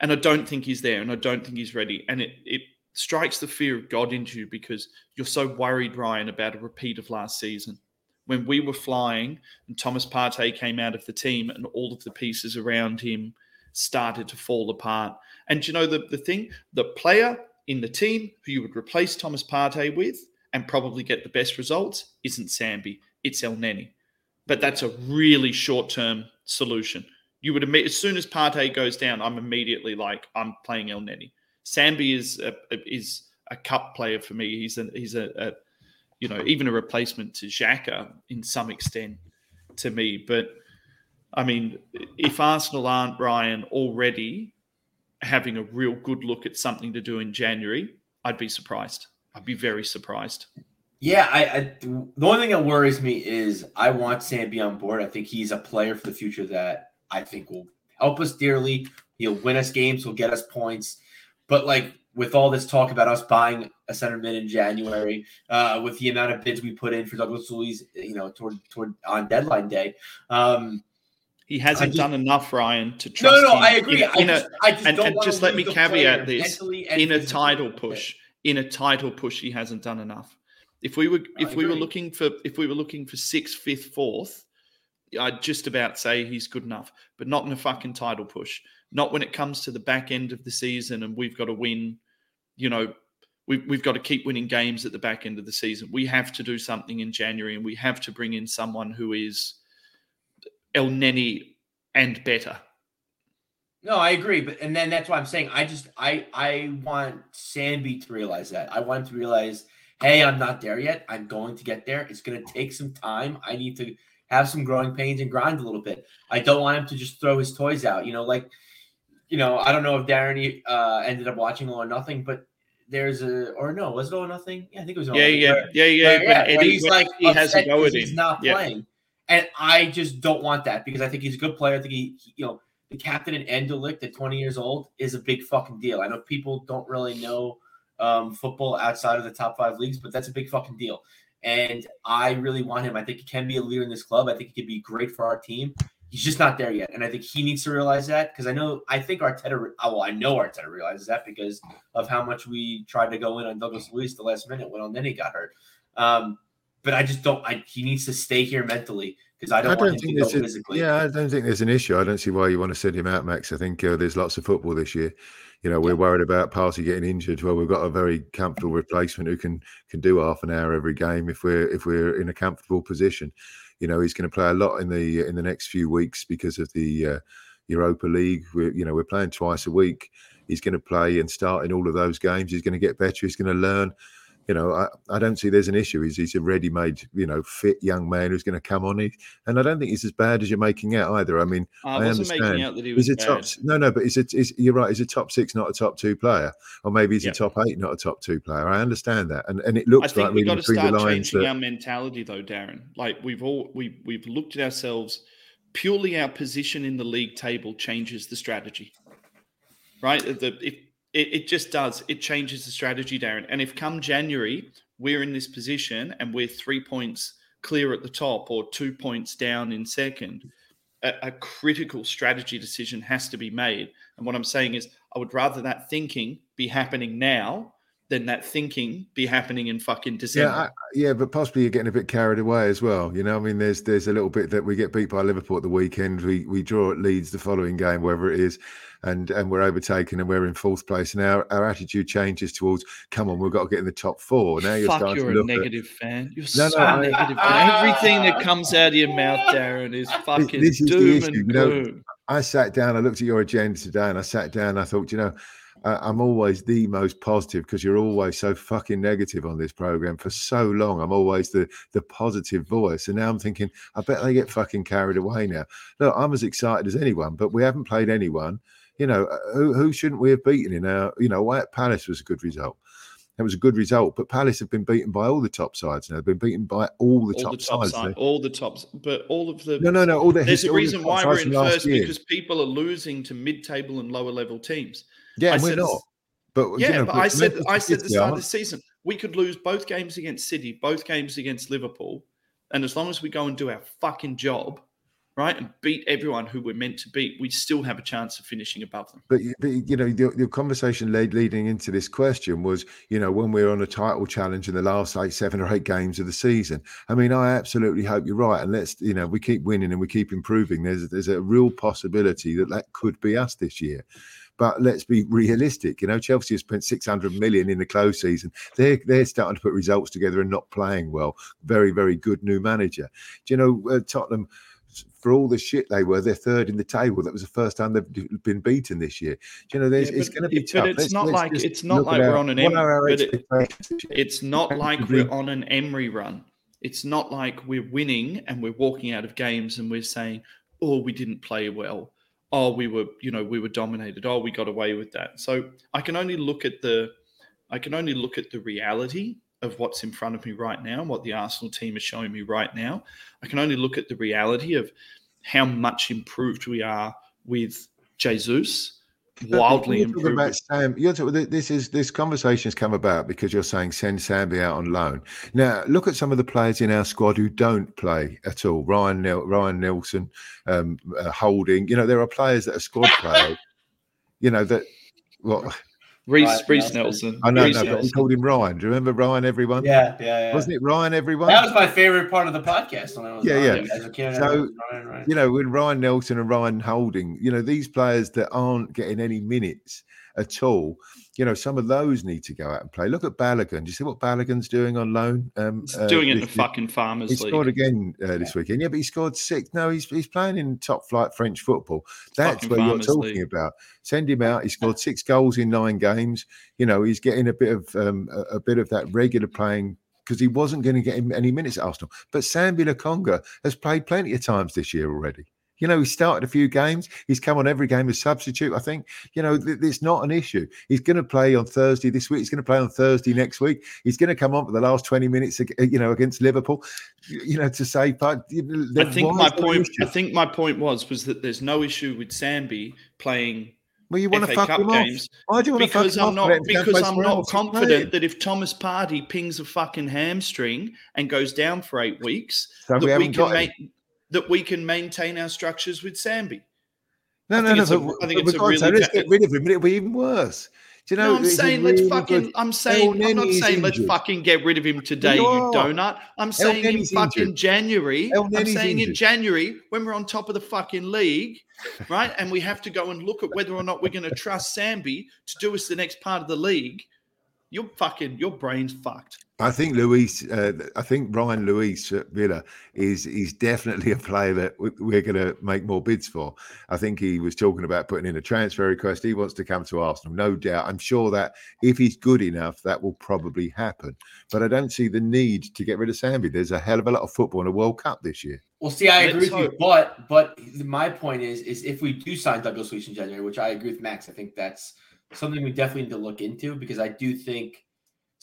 And I don't think he's there, and I don't think he's ready. And it it strikes the fear of God into you because you're so worried, Ryan, about a repeat of last season. When we were flying and Thomas Partey came out of the team and all of the pieces around him started to fall apart. And you know the, the thing, the player in the team who you would replace Thomas Partey with and probably get the best results isn't Sambi, it's El Elneny. But that's a really short-term solution. You would as soon as Partey goes down, I'm immediately like, I'm playing El Elneny Sambi is a, is a cup player for me. He's a he's a, a you know even a replacement to Xhaka in some extent to me. But I mean, if Arsenal aren't Ryan already having a real good look at something to do in January, I'd be surprised. I'd be very surprised. Yeah, I, I the only thing that worries me is I want Sambi on board. I think he's a player for the future that I think will help us dearly. He'll win us games. He'll get us points. But like with all this talk about us buying a center mid in January, uh, with the amount of bids we put in for Douglas Luiz, you know, toward toward on deadline day, um, he hasn't just, done enough, Ryan, to trust. No, no, him I agree. In, in a, I just and, and just let me caveat this: in a title push, in a title push, he hasn't done enough. If we were, if we were looking for, if we were looking for sixth, fifth, fourth, I'd just about say he's good enough, but not in a fucking title push not when it comes to the back end of the season and we've got to win, you know, we've, we've got to keep winning games at the back end of the season. We have to do something in January and we have to bring in someone who is El Elneny and better. No, I agree, but and then that's why I'm saying I just I I want Sambi to realize that. I want him to realize, hey, I'm not there yet. I'm going to get there. It's going to take some time. I need to have some growing pains and grind a little bit. I don't want him to just throw his toys out. You know, like you know, I don't know if Darren uh, ended up watching All or Nothing, but there's a or no, was it All or Nothing? Yeah, I think it was. All yeah, yeah, yeah, yeah, where, yeah. Where he's like he has a go at He's not yeah. playing, and I just don't want that because I think he's a good player. I think he, he you know, the captain in Anderlecht at 20 years old is a big fucking deal. I know people don't really know um, football outside of the top five leagues, but that's a big fucking deal. And I really want him. I think he can be a leader in this club. I think he could be great for our team he's just not there yet. And I think he needs to realize that because I know, I think Arteta, uh, well, I know Arteta realizes that because of how much we tried to go in on Douglas Luiz the last minute when then he got hurt. Um, but I just don't, I, he needs to stay here mentally because I don't, I don't think there's a, physically. Yeah, I don't think there's an issue. I don't see why you want to send him out, Max. I think uh, there's lots of football this year. You know, we're worried about Partey getting injured. Well, we've got a very comfortable replacement who can can do half an hour every game if we're if we're in a comfortable position. You know, he's going to play a lot in the in the next few weeks because of the uh, Europa League. We're, you know, we're playing twice a week. He's going to play and start in all of those games. He's going to get better. He's going to learn you know, I, I don't see there's an issue. He's, he's a ready-made, you know, fit young man who's going to come on. He, and I don't think he's as bad as you're making out either. I mean, I, I understand. Making out that he was he's a top. No, no, but is it? Is you're right? He's a top six, not a top two player, or maybe he's a top eight, not a top two player. I understand that, and and it looks like we've got to start changing that... our mentality, though, Darren. Like we've all we we've looked at ourselves. Purely our position in the league table changes the strategy, right? The, if It, it just does. It changes the strategy, Darren. And if come January we're in this position and we're three points clear at the top or two points down in second, a, a critical strategy decision has to be made. And what I'm saying is, I would rather that thinking be happening now than that thinking be happening in fucking December. Yeah, I, yeah, but possibly you're getting a bit carried away as well. You know, I mean, there's there's a little bit that we get beat by Liverpool at the weekend. We we draw at Leeds the following game, wherever it is, and and we're overtaken and we're in fourth place. And our, our attitude changes towards, come on, we've got to get in the top four. Now you're Fuck, starting you're to a negative at, fan. You're no, so no, negative. I, Everything that comes out of your mouth, Darren, is fucking this is doom and gloom. You know, I sat down, I looked at your agenda today, and I sat down. I thought, you know I'm always the most positive because you're always so fucking negative on this program for so long. I'm always the the positive voice, and now I'm thinking, I bet they get fucking carried away now. Look, I'm as excited as anyone, but we haven't played anyone. You know, uh, who, who shouldn't we have beaten in our? You know, White Palace was a good result. It was a good result, but Palace have been beaten by all the top sides now. They've been beaten by all the all top, the top sides. Side, all the tops, but all of the no, no, no. All the there's a reason the why we're in first year. because people are losing to mid-table and lower level teams. Yeah, we're oh. not. But yeah, you know, but I said I said the start of the season we could lose both games against City, both games against Liverpool, and as long as we go and do our fucking job, right, and beat everyone who we're meant to beat, we still have a chance of finishing above them. But, but you know, the, the conversation led, leading into this question was, you know, when we're on a title challenge in the last eight, seven or eight games of the season. I mean, I absolutely hope you're right, and let's, you know, we keep winning and we keep improving. There's there's a real possibility that that could be us this year. But let's be realistic. You know, Chelsea has spent 600 million in the close season. They're they're starting to put results together and not playing well. Very very good new manager. Do you know uh, Tottenham? For all the shit they were, they're third in the table. That was the first time they've been beaten this year. Do you know, there's, yeah, it's going to be but tough. But it's let's, not let's like it's not like we're on an Emery. It's not like we're on an Emery run. It's not like we're winning and we're walking out of games and we're saying, "Oh, we didn't play well." Oh we were you know we were dominated. Oh we got away with that. So i can only look at the i can only look at the reality of what's in front of me right now what the arsenal team is showing me right now. I can only look at the reality of how much improved we are with jesus wildly you're improved. About Sam, you're talking, this is this conversation has come about because you're saying send Sambi out on loan. Now look at some of the players in our squad who don't play at all. Ryan Ryan Nelson, um, uh, Holding. You know there are players that are squad players. You know that. Well, Reiss, Reiss Nelson. I know, Reiss no, but we called him Ryan. Do you remember Ryan? Everyone. Yeah, yeah, yeah. Wasn't it Ryan? Everyone. That was my favorite part of the podcast when I was. Yeah, Ryan. yeah. As kid, so Ryan, Ryan. you know, with Ryan Nelson and Ryan Holding, you know, these players that aren't getting any minutes at all, you know, some of those need to go out and play. Look at Balogun. Do you see what Balogun's doing on loan? Um, he's uh, doing it in the fucking Farmers he League. He scored again uh, this weekend. Yeah, but he scored six. No, he's he's playing in top flight French football. That's fucking what Farmers you're talking League. about. Send him out. He scored six goals in nine games. You know, he's getting a bit of um, a, a bit of that regular playing because he wasn't going to get him any minutes at Arsenal. But Sambi Lokonga has played plenty of times this year already. You know, he started a few games. He's come on every game as substitute. I think, you know, th- it's not an issue. He's going to play on Thursday this week. He's going to play on Thursday next week. He's going to come on for the last 20 minutes, you know, against Liverpool, you know, to say, but I think my point, I think my point was, was that there's no issue with Sambi playing well, you want FA to fuck Cup him games off? Why do you want because to fuck I'm him not because I'm not confident that if Thomas Partey pings a fucking hamstring and goes down for eight weeks, so that we, we can make that we can maintain our structures with Sambi. No, no, no. But, I think it's a really. Let's get rid of him. It'll be even worse. Do you know? No, I'm saying let's fucking. Good. I'm saying. I'm not saying let's fucking get rid of him today, you, you donut. I'm saying in fucking injured. January. I'm saying injured. in January when we're on top of the fucking league, right? and we have to go and look at whether or not we're going to trust Sambi to do us the next part of the league. You're fucking. Your brain's fucked. I think Luiz, uh, I think Ryan Luiz Villa is is definitely a player that we're going to make more bids for. I think he was talking about putting in a transfer request. He wants to come to Arsenal, no doubt. I'm sure that if he's good enough, that will probably happen. But I don't see the need to get rid of Sambi. There's a hell of a lot of football in a World Cup this year. Well, see, I agree with you, but but my point is is if we do sign Douglas Luiz in January, which I agree with Max, I think that's something we definitely need to look into because I do think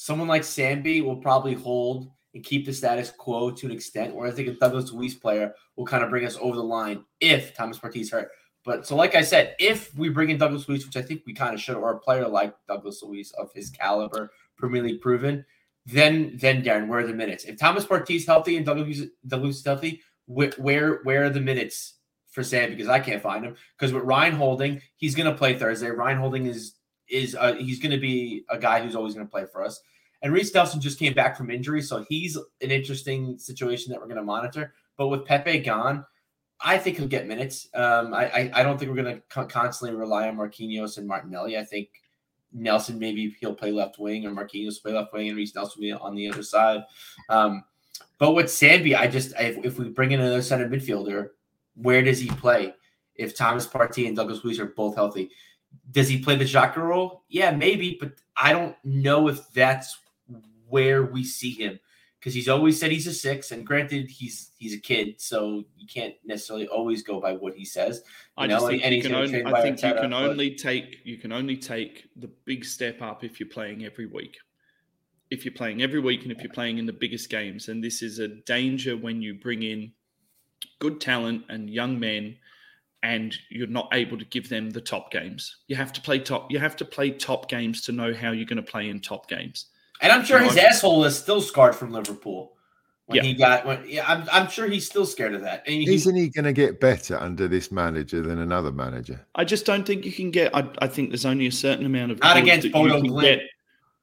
someone like Sambi will probably hold and keep the status quo to an extent, where I think a Douglas Luiz player will kind of bring us over the line if Thomas Partey's hurt. But so, like I said, if we bring in Douglas Luiz, which I think we kind of should, or a player like Douglas Luiz of his caliber, Premier League proven, then then Darren, where are the minutes? If Thomas Partey's healthy and Douglas Douglas is healthy, where where where are the minutes for Sam? Because I can't find him. Because with Ryan Holding, he's going to play Thursday. Ryan Holding is is uh, he's going to be a guy who's always going to play for us. And Reiss Nelson just came back from injury, so he's an interesting situation that we're going to monitor. But with Pepe gone, I think he'll get minutes. Um, I, I, I don't think we're going to co- constantly rely on Marquinhos and Martinelli. I think Nelson maybe he'll play left wing, or Marquinhos play left wing, and Reiss Nelson will be on the other side. Um, but with Sambi, I just if, if we bring in another center midfielder, where does he play? If Thomas Partey and Douglas Luiz are both healthy, does he play the Xhaka role? Yeah, maybe, but I don't know if that's where we see him because he's always said he's a six. And granted, he's he's a kid, so you can't necessarily always go by what he says. I know? just think and, you can only, I think you can only take you can only take the big step up if you're playing every week. If you're playing every week and if you're playing in the biggest games, and this is a danger when you bring in good talent and young men and you're not able to give them the top games. You have to play top you have to play top games to know how you're going to play in top games. And I'm sure his asshole is still scarred from Liverpool. When yeah. he got when yeah, I'm I'm sure he's still scared of that. He, Isn't he going to get better under this manager than another manager? I just don't think you can get. I, I think there's only a certain amount of not against Bodo Glimt.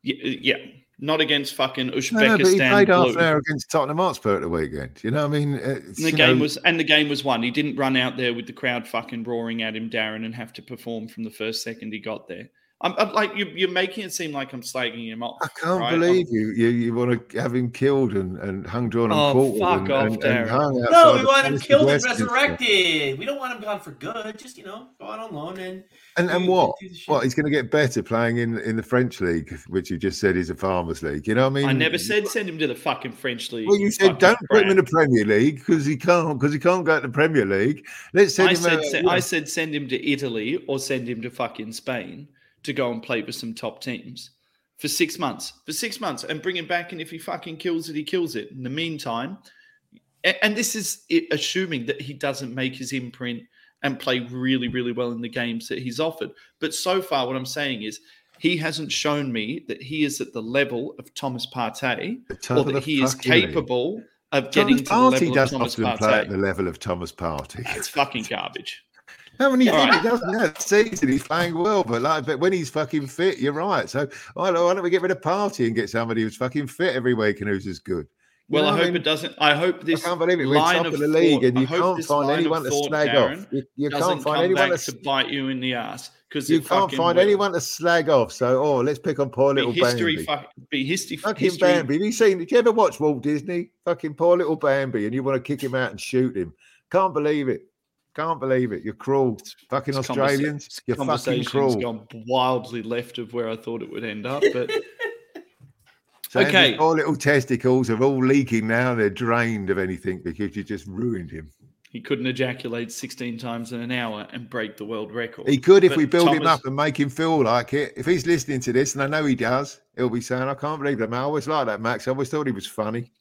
Yeah, yeah, not against fucking Uzbekistan. No, no, but he played half an hour against Tottenham Hotspur at the weekend. You know, what I mean, the game know... was and the game was won. He didn't run out there with the crowd fucking roaring at him, Darren, and have to perform from the first second he got there. I'm, I'm, like you, you're making it seem like I'm slagging him off. I can't right? believe you. You you want to have him killed and, and hung, drawn, and oh. Fuck and, off, and, and no, we want him killed and resurrected. We don't want him gone for good. Just you know, go out on loan and and and what? What he's going to get better playing in in the French league, which you just said is a farmers league. You know what I mean? I never said send him to the fucking French league. Well, you said don't put him in the Premier League because he can't because he can't go to the Premier League. Let's send I him. Said, uh, I said send him to Italy or send him to fucking Spain to go and play with some top teams for six months. For six months and bring him back. And if he fucking kills it, he kills it. In the meantime, and this is assuming that he doesn't make his imprint and play really, really well in the games that he's offered. But so far, what I'm saying is he hasn't shown me that he is at the level of Thomas Partey or that he is capable league. of getting Thomas to the level of Thomas Partey. Play at the level of Thomas Partey. It's fucking garbage. How many right. he doesn't have season? He's playing well, but like, but when he's fucking fit, you're right. So oh, why don't we get rid of Partey and get somebody who's fucking fit every week and who's as good? You well, I hope I mean? it doesn't. I hope this. I can't believe it. We're top of, of the league, and you can't find anyone to slag Darren, off. You, you can't find anyone to, to, bite you in the ass because you can't find will. anyone to slag off. So, oh, let's pick on poor little be history, Bambi. Fuck, be history. Fucking history. Bambi. Have you seen? Did you ever watch Walt Disney? Fucking poor little Bambi, and you want to kick him out and shoot him? Can't believe it. Can't believe it. You're cruel. Fucking this Australians. You're fucking cruel. gone wildly left of where I thought it would end up. But okay. All little testicles are all leaking now. They're drained of anything because you just ruined him. He couldn't ejaculate 16 times in an hour and break the world record. He could if but we build Thomas... him up and make him feel like it. If he's listening to this, and I know he does, he'll be saying, I can't believe that. I always like that, Max. I always thought he was funny.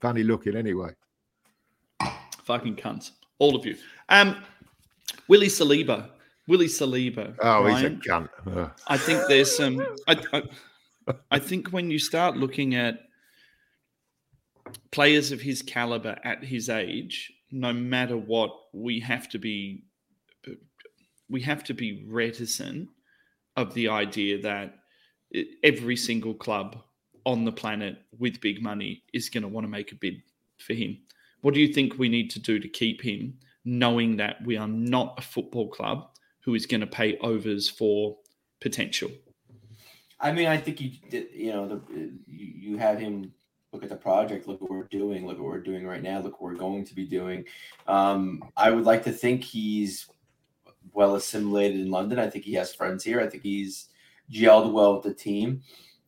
Funny looking, anyway. Fucking cunts. All of you. Um, Willie Saliba. Willie Saliba. Oh, Ryan, he's a cunt. Ugh. I think there's some. I, I, I think when you start looking at players of his caliber at his age, no matter what, we have to be we have to be reticent of the idea that every single club on the planet with big money is going to want to make a bid for him. What do you think we need to do to keep him knowing that we are not a football club who is going to pay overs for potential. I mean, I think you you know the, you have him look at the project, look what we're doing, look what we're doing right now, look what we're going to be doing. Um, I would like to think he's well assimilated in London. I think he has friends here. I think he's gelled well with the team.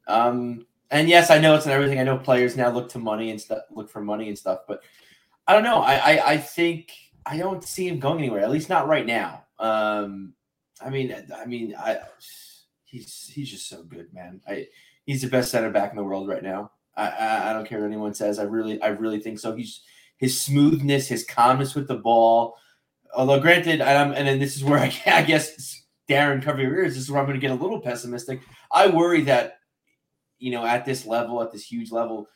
Um, and yes, I know it's not everything. I know players now look to money and stuff, look for money and stuff. But I don't know. I I, I think I don't see him going anywhere. At least not right now. Um, I mean, I mean, I he's he's just so good, man. I he's the best center back in the world right now. I, I, I don't care what anyone says. I really I really think so. He's his smoothness, his calmness with the ball. Although, granted, and, and then this is where I, I guess Darren cover your ears. This is where I'm going to get a little pessimistic. I worry that you know at this level, at this huge level,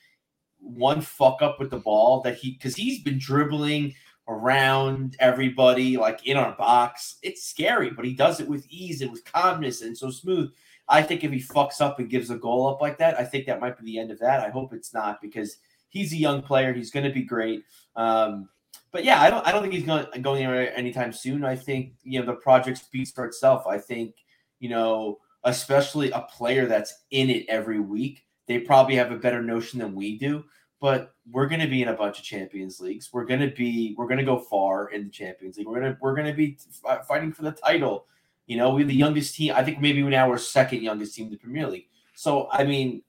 one fuck up with the ball that he because he's been dribbling around everybody like in our box. It's scary, but he does it with ease and with calmness and so smooth. I think if he fucks up and gives a goal up like that, I think that might be the end of that. I hope it's not because he's a young player. He's going to be great. Um, but yeah, I don't. I don't think he's going going anywhere anytime soon. I think you know the project speaks for itself. I think you know, especially a player that's in it every week, they probably have a better notion than we do. But we're going to be in a bunch of Champions Leagues. We're going to be. We're going to go far in the Champions League. We're going to. We're going to be uh, fighting for the title. You know, we're the youngest team. I think maybe now we're second youngest team in the Premier League. So I mean,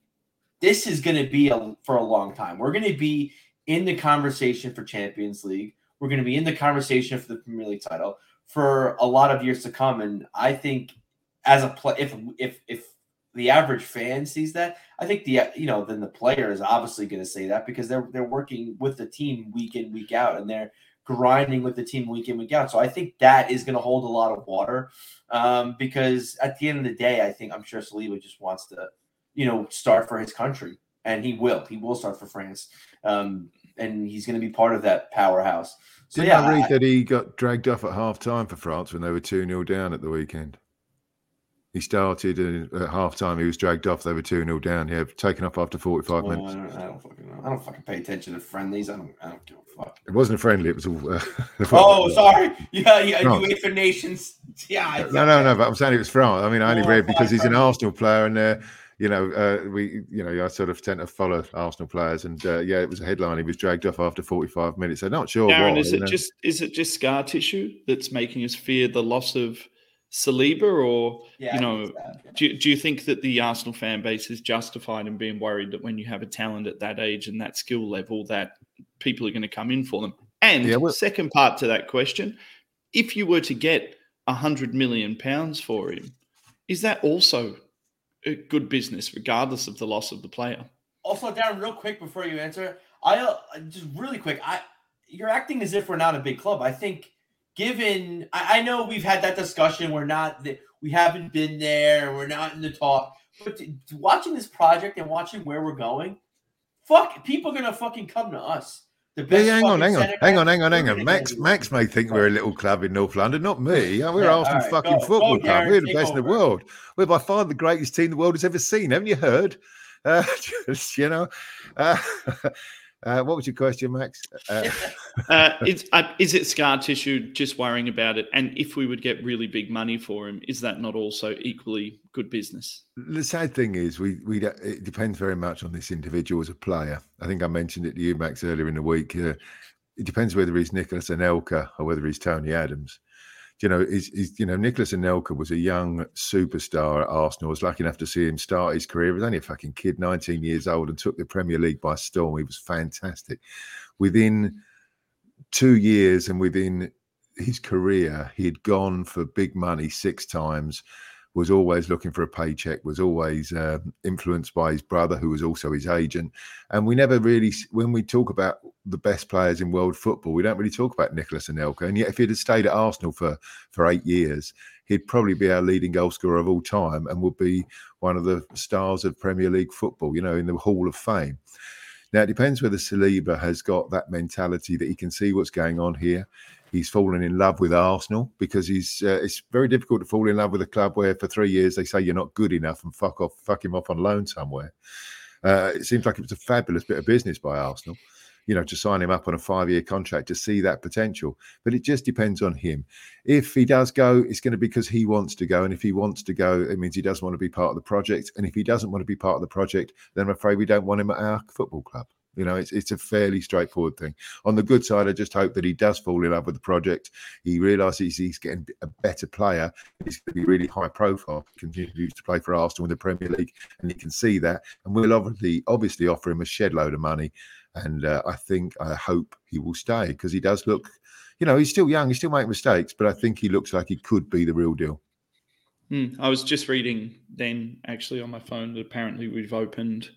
this is going to be a, for a long time. We're going to be in the conversation for Champions League. We're going to be in the conversation for the Premier League title for a lot of years to come. And I think as a play, if if if the average fan sees that, I think the you know then the player is obviously going to say that because they're they're working with the team week in week out and they're grinding with the team week in week out. So I think that is going to hold a lot of water um, because at the end of the day, I think I'm sure Saliba just wants to you know start for his country and he will. He will start for France, um, and he's going to be part of that powerhouse. So, Didn't yeah, I read I, that he got dragged off at half time for France when they were 2 0 down at the weekend? He started and at half time he was dragged off. They were 2 0 down. here, taken off after 45 minutes. I don't, I don't, fucking know. I don't fucking pay attention to friendlies. I don't, I don't give a fuck. It wasn't a friendly. It was all. Uh, oh, sorry. Yeah, yeah. UEFA Nations. Yeah. No, no, no. But I'm saying it was France. I mean, I only oh, read because he's an Arsenal player and uh, you know, uh, we, you know, I sort of tend to follow Arsenal players, and uh, yeah, it was a headline. He was dragged off after 45 minutes. I'm not sure. Aaron, is it know? just is it just scar tissue that's making us fear the loss of Saliba, or yeah, you know, do, do you think that the Arsenal fan base is justified in being worried that when you have a talent at that age and that skill level, that people are going to come in for them? And yeah, well, second part to that question, if you were to get a hundred million pounds for him, is that also a good business, regardless of the loss of the player. Also, Darren, real quick before you answer, I uh, just really quick, I you're acting as if we're not a big club. I think, given I, I know we've had that discussion, we're not we haven't been there, we're not in the talk, but to, to watching this project and watching where we're going, fuck, people are gonna fucking come to us. Yeah, hang on, hang on, hang on, hang on, hang on. Max, Max may think we're a little club in North London, not me. We're yeah, Arsenal right, fucking go, football go, club. we're the best over. in the world. We're by far the greatest team the world has ever seen. Haven't you heard? Uh, just you know, uh, uh, what was your question, Max? Uh, uh, is, uh, is it scar tissue? Just worrying about it, and if we would get really big money for him, is that not also equally good business? The sad thing is, we we it depends very much on this individual as a player. I think I mentioned it to you, Max, earlier in the week. Uh, it depends whether he's Nicolas Anelka or whether he's Tony Adams you know, is, is you know, Nicolas Anelka was a young superstar at Arsenal. I was lucky enough to see him start his career. He was only a fucking kid, 19 years old, and took the Premier League by storm. He was fantastic. Within two years and within his career, he had gone for big money six times was always looking for a paycheck, was always uh, influenced by his brother, who was also his agent. And we never really, when we talk about the best players in world football, we don't really talk about Nicolas Anelka. And yet, if he'd have stayed at Arsenal for, for eight years, he'd probably be our leading goal scorer of all time and would be one of the stars of Premier League football, you know, in the Hall of Fame. Now, it depends whether Saliba has got that mentality that he can see what's going on here he's fallen in love with Arsenal because he's uh, it's very difficult to fall in love with a club where for three years they say you're not good enough and fuck off, fuck him off on loan somewhere. Uh, it seems like it was a fabulous bit of business by Arsenal, you know, to sign him up on a five-year contract to see that potential. But it just depends on him. If he does go, it's going to be because he wants to go, and if he wants to go, it means he doesn't want to be part of the project. And if he doesn't want to be part of the project, then I'm afraid we don't want him at our football club. You know, it's it's a fairly straightforward thing. On the good side, I just hope that he does fall in love with the project. He realises he's getting a better player. He's going to be really high profile. He continues to play for Arsenal in the Premier League, and you can see that. And we'll obviously obviously offer him a shed load of money. And uh, I think I hope he will stay because he does look, you know, he's still young. He still make mistakes, but I think he looks like he could be the real deal. Mm, I was just reading then actually on my phone that apparently we've opened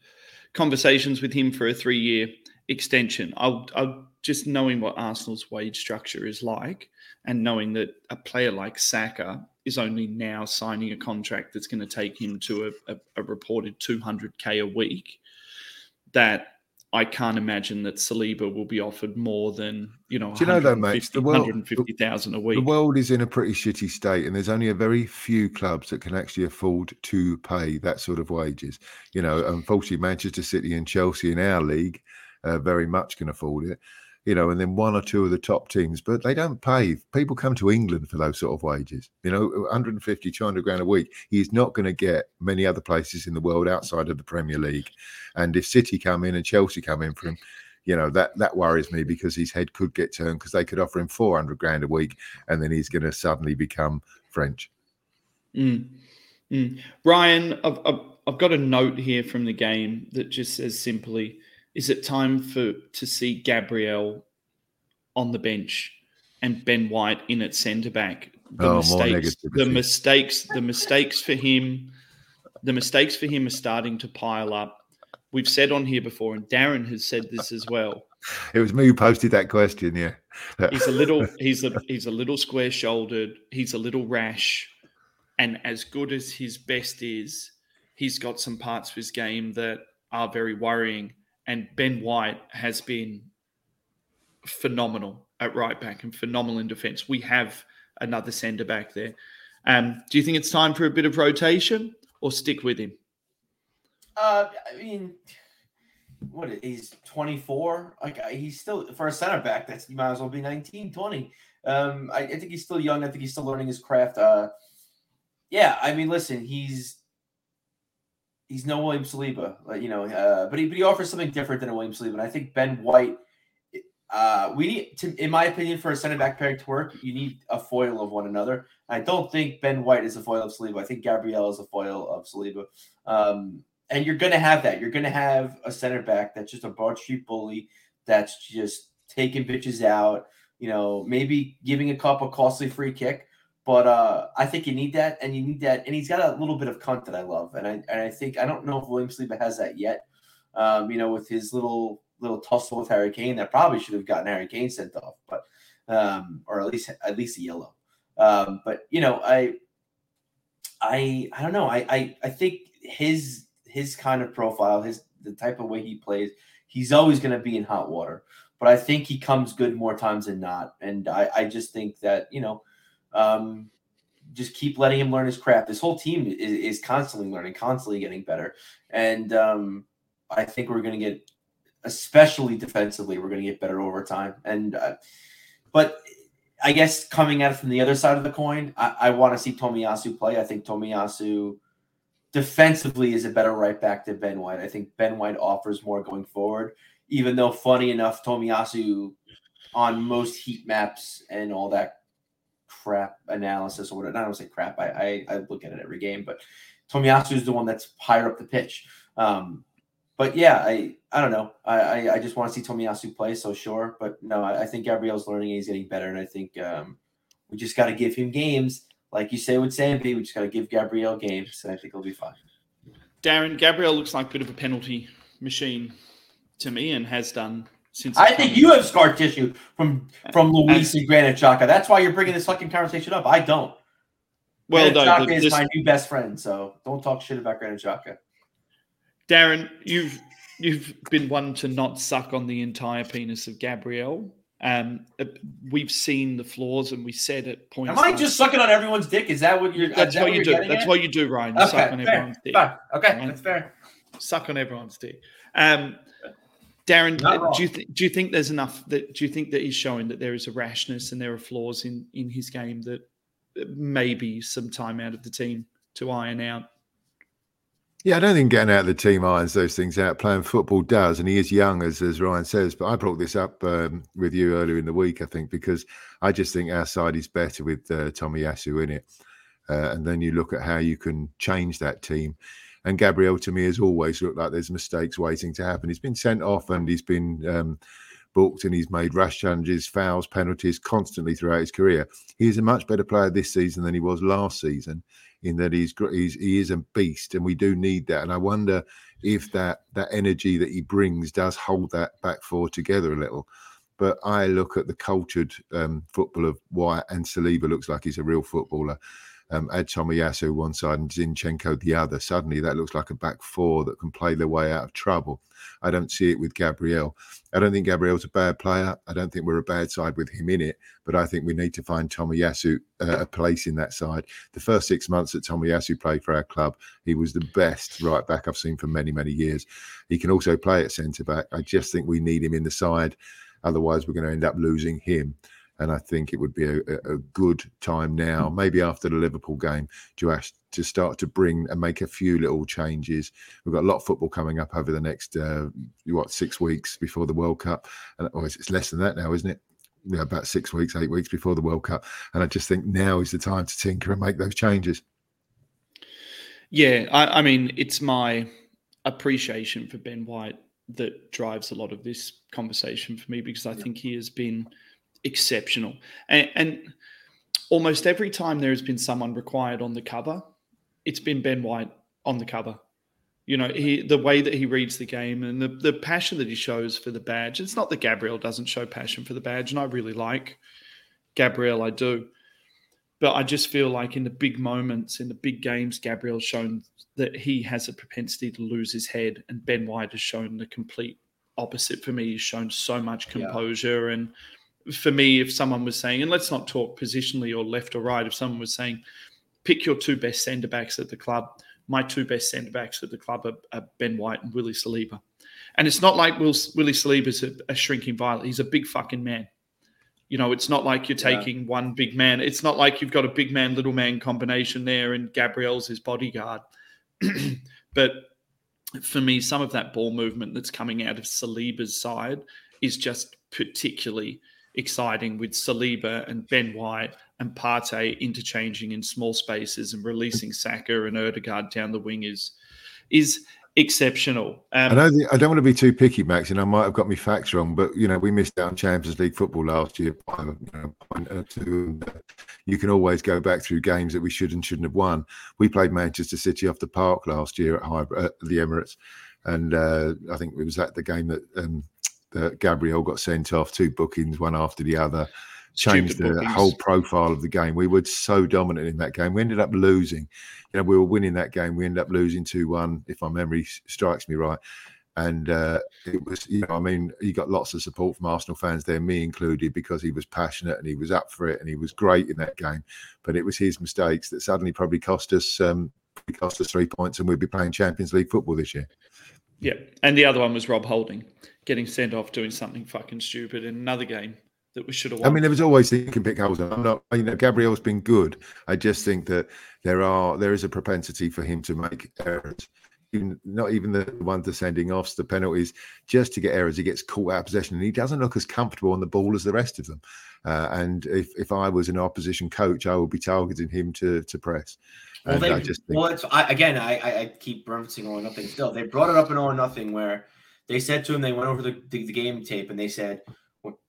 conversations with him for a three-year extension. I'll, I'll just knowing what Arsenal's wage structure is like, and knowing that a player like Saka is only now signing a contract that's going to take him to a, a, a reported 200k a week, that I can't imagine that Saliba will be offered more than you know. Do you know though, mate? The world, 150,000 a week. The world is in a pretty shitty state, and there's only a very few clubs that can actually afford to pay that sort of wages. You know, unfortunately, Manchester City and Chelsea in our league uh, very much can afford it you know, and then one or two of the top teams, but they don't pay. People come to England for those sort of wages, you know, 150, 200 grand a week. He's not going to get many other places in the world outside of the Premier League. And if City come in and Chelsea come in for him, you know, that, that worries me because his head could get turned because they could offer him 400 grand a week and then he's going to suddenly become French. Mm. Mm. Ryan, I've, I've, I've got a note here from the game that just says simply, is it time for to see Gabriel on the bench and Ben White in at centre back? The oh, mistakes, the mistakes, the mistakes for him, the mistakes for him are starting to pile up. We've said on here before, and Darren has said this as well. It was me who posted that question. Yeah, he's a little, he's a, he's a little square shouldered. He's a little rash, and as good as his best is, he's got some parts of his game that are very worrying and Ben White has been phenomenal at right back and phenomenal in defence. We have another centre back there. Um, do you think it's time for a bit of rotation or stick with him? Uh, I mean, what he's 24. Like uh, he's still for a center back. That's he might as well be 19, 20. Um, I, I think he's still young. I think he's still learning his craft. Uh, yeah, I mean, listen, he's he's no William Saliba, you know, uh, but he but he offers something different than a William Saliba. And I think Ben White, uh, we need to, in my opinion, for a center back pairing to work, you need a foil of one another. I don't think Ben White is a foil of Saliba. I think Gabriel is a foil of Saliba. Um, and you're going to have that. You're going to have a center back that's just a broad street bully that's just taking bitches out. You know, maybe giving a couple costly free kick, but uh, I think you need that, and you need that, and he's got a little bit of cunt that I love, and I and I think I don't know if William Saliba has that yet. Um, you know, with his little little tussle with Harry Kane, that probably should have gotten Harry Kane sent off, but um, or at least at least a yellow. Um, but you know, I I I don't know. I, I I think his his kind of profile, his the type of way he plays, he's always going to be in hot water. But I think he comes good more times than not, and I I just think that you know um, just keep letting him learn his craft. This whole team is, is constantly learning, constantly getting better. And um, I think we're going to get, especially defensively, we're going to get better over time. And, uh, but I guess coming at it from the other side of the coin, I, I want to see Tomiyasu play. I think Tomiyasu defensively is a better right back than Ben White. I think Ben White offers more going forward, even though funny enough, Tomiyasu on most heat maps and all that crap analysis or whatever. I don't say crap. I, I, I look at it every game, but Tomiyasu is the one that's higher up the pitch. Um, but yeah, I I don't know. I I, I just want to see Tomiyasu play. So sure, but no, I, I think Gabriel's learning he's getting better, and I think um, we just got to give him games, like you say with Sambi. We just got to give Gabriel games, and I think he'll be fine. Darren Gabriel looks like a bit of a penalty machine to me, and has done since I think you have scar tissue from from Luiz and, and Granit Xhaka. That's why you're bringing this fucking conversation up. I don't. Well, Granit no, Xhaka is this, my new best friend, so don't talk shit about Granit Xhaka. Darren, you've you've been one to not suck on the entire penis of Gabriel. Um, uh, we've seen the flaws, and we said at points. Am I just sucking on everyone's dick? Is that what you're? That's that what, you do. That's at? what you do, Ryan. You okay, suck on fair. everyone's dick. Fine. Okay, right? that's fair. Suck on everyone's dick. Um, Darren, do you th- do you think there's enough that do you think that he's showing that there is a rashness and there are flaws in in his game that maybe some time out of the team to iron out? Yeah, I don't think getting out of the team irons those things out. Playing football does, and he is young, as as Ryan says. But I brought this up um, with you earlier in the week, I think, because I just think our side is better with uh, Tomiyasu in it. Uh, and then you look at how you can change that team. And Gabriel, to me, has always looked like there's mistakes waiting to happen. He's been sent off and he's been um, booked and he's made rash challenges, fouls, penalties constantly throughout his career. He is a much better player this season than he was last season. in that he's he's he is a beast, and we do need that. And I wonder if that that energy that he brings does hold that back four together a little. But I look at the cultured um, football of White and Saliba looks like he's a real footballer um, add Tomiyasu one side and Zinchenko the other, suddenly that looks like a back four that can play their way out of trouble. I don't see it with Gabriel. I don't think Gabriel's a bad player. I don't think we're a bad side with him in it, but I think we need to find Tomiyasu uh, a place in that side. The first six months that Tomiyasu played for our club, he was the best right back I've seen for many, many years. He can also play at centre back. I just think we need him in the side. Otherwise, we're going to end up losing him. And I think it would be a, a good time now, hmm. maybe after the Liverpool game, to ask, to start to bring and make a few little changes. We've got a lot of football coming up over the next uh, what six weeks before the World Cup, and oh, it's less than that now, isn't it? Yeah, about six weeks, eight weeks before the World Cup, and I just think now is the time to tinker and make those changes. Yeah, I, I mean, it's my appreciation for Ben White that drives a lot of this conversation for me because I yeah. think he has been exceptional. And, and, almost every time there has been someone required on the cover, it's been Ben White on the cover. You know, he the way that he reads the game and the, the passion that he shows for the badge. It's not that Gabriel doesn't show passion for the badge, and I really like Gabriel, I do. But I just feel like in the big moments, in the big games, Gabriel's shown that he has a propensity to lose his head, and Ben White has shown the complete opposite for me. He's shown so much composure yeah. and for me, if someone was saying, and let's not talk positionally or left or right, if someone was saying, pick your two best centre backs at the club, my two best centre backs at the club are, are, Ben White and Willie Saliba. And it's not like Will, Willie Saliba's a, a shrinking violet. He's a big fucking man. You know, it's not like you're taking yeah. one big man. It's not like you've got a big man, little man combination there and Gabriel's his bodyguard. but for me, some of that ball movement that's coming out of Saliba's side is just particularly – exciting with Saliba and Ben White and Partey interchanging in small spaces and releasing Saka and Odegaard down the wing is is exceptional. Um, I don't I don't want to be too picky, Max, and I might have got my facts wrong, but you know we missed out on Champions League football last year by you know, point or two. Uh, you can always go back through games that we should and shouldn't have won. We played Manchester City off the park last year at, at the Emirates, and uh, I think it was at the game that um, that Gabriel got sent off, two bookings, one after the other, changed the bookings. whole profile of the game. We were so dominant in that game. We ended up losing. You know, we were winning that game. We ended up losing 2 1, if my memory strikes me right. And uh, it was, you know, I mean, he got lots of support from Arsenal fans there, me included, because he was passionate and he was up for it and he was great in that game. But it was his mistakes that suddenly probably cost us um, cost us three points, and we'd be playing Champions League football this year. Yeah, and the other one was Rob Holding getting sent off doing something fucking stupid in another game that we should have won. I mean, there was always he can pick holes. I'm not, you know, Gabriel's been good. I just think that there are there is a propensity for him to make errors. Even, not even the ones the sending offs, the penalties, just to get errors. He gets caught out of possession, and he doesn't look as comfortable on the ball as the rest of them. Uh, and if, if I was an opposition coach, I would be targeting him to to press. Well, they, I just think, well, it's I, again, I, I keep referencing all or nothing. Still, they brought it up in all or nothing where they said to him, they went over the, the, the game tape and they said,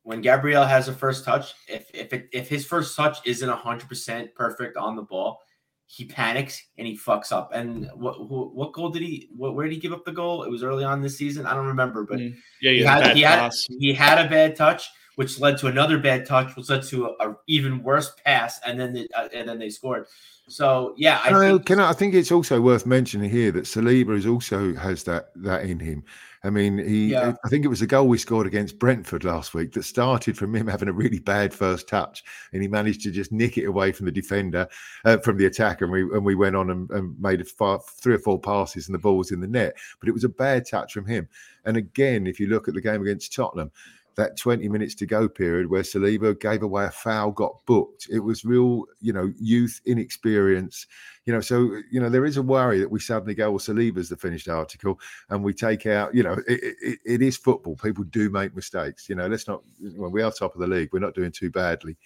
when Gabriel has a first touch, if if it, if his first touch isn't hundred percent perfect on the ball, he panics and he fucks up. And what what goal did he? What, where did he give up the goal? It was early on this season. I don't remember, but mm. yeah, he had he had, he had a bad touch, which led to another bad touch, which led to a, a even worse pass, and then the, uh, and then they scored. So yeah, I, think, can I, I think it's also worth mentioning here that Saliba is also has that that in him. I mean, he. Yeah. I think it was a goal we scored against Brentford last week that started from him having a really bad first touch, and he managed to just nick it away from the defender, uh, from the attacker, and we and we went on and, and made far, three or four passes, and the ball was in the net. But it was a bad touch from him. And again, if you look at the game against Tottenham, that 20 minutes to go period where Saliba gave away a foul, got booked. It was real, you know, youth, inexperience, you know. So, you know, there is a worry that we suddenly go, well, Saliba's the finished article, and we take out, you know, it, it, it is football. People do make mistakes. You know, let's not, when we are top of the league, we're not doing too badly.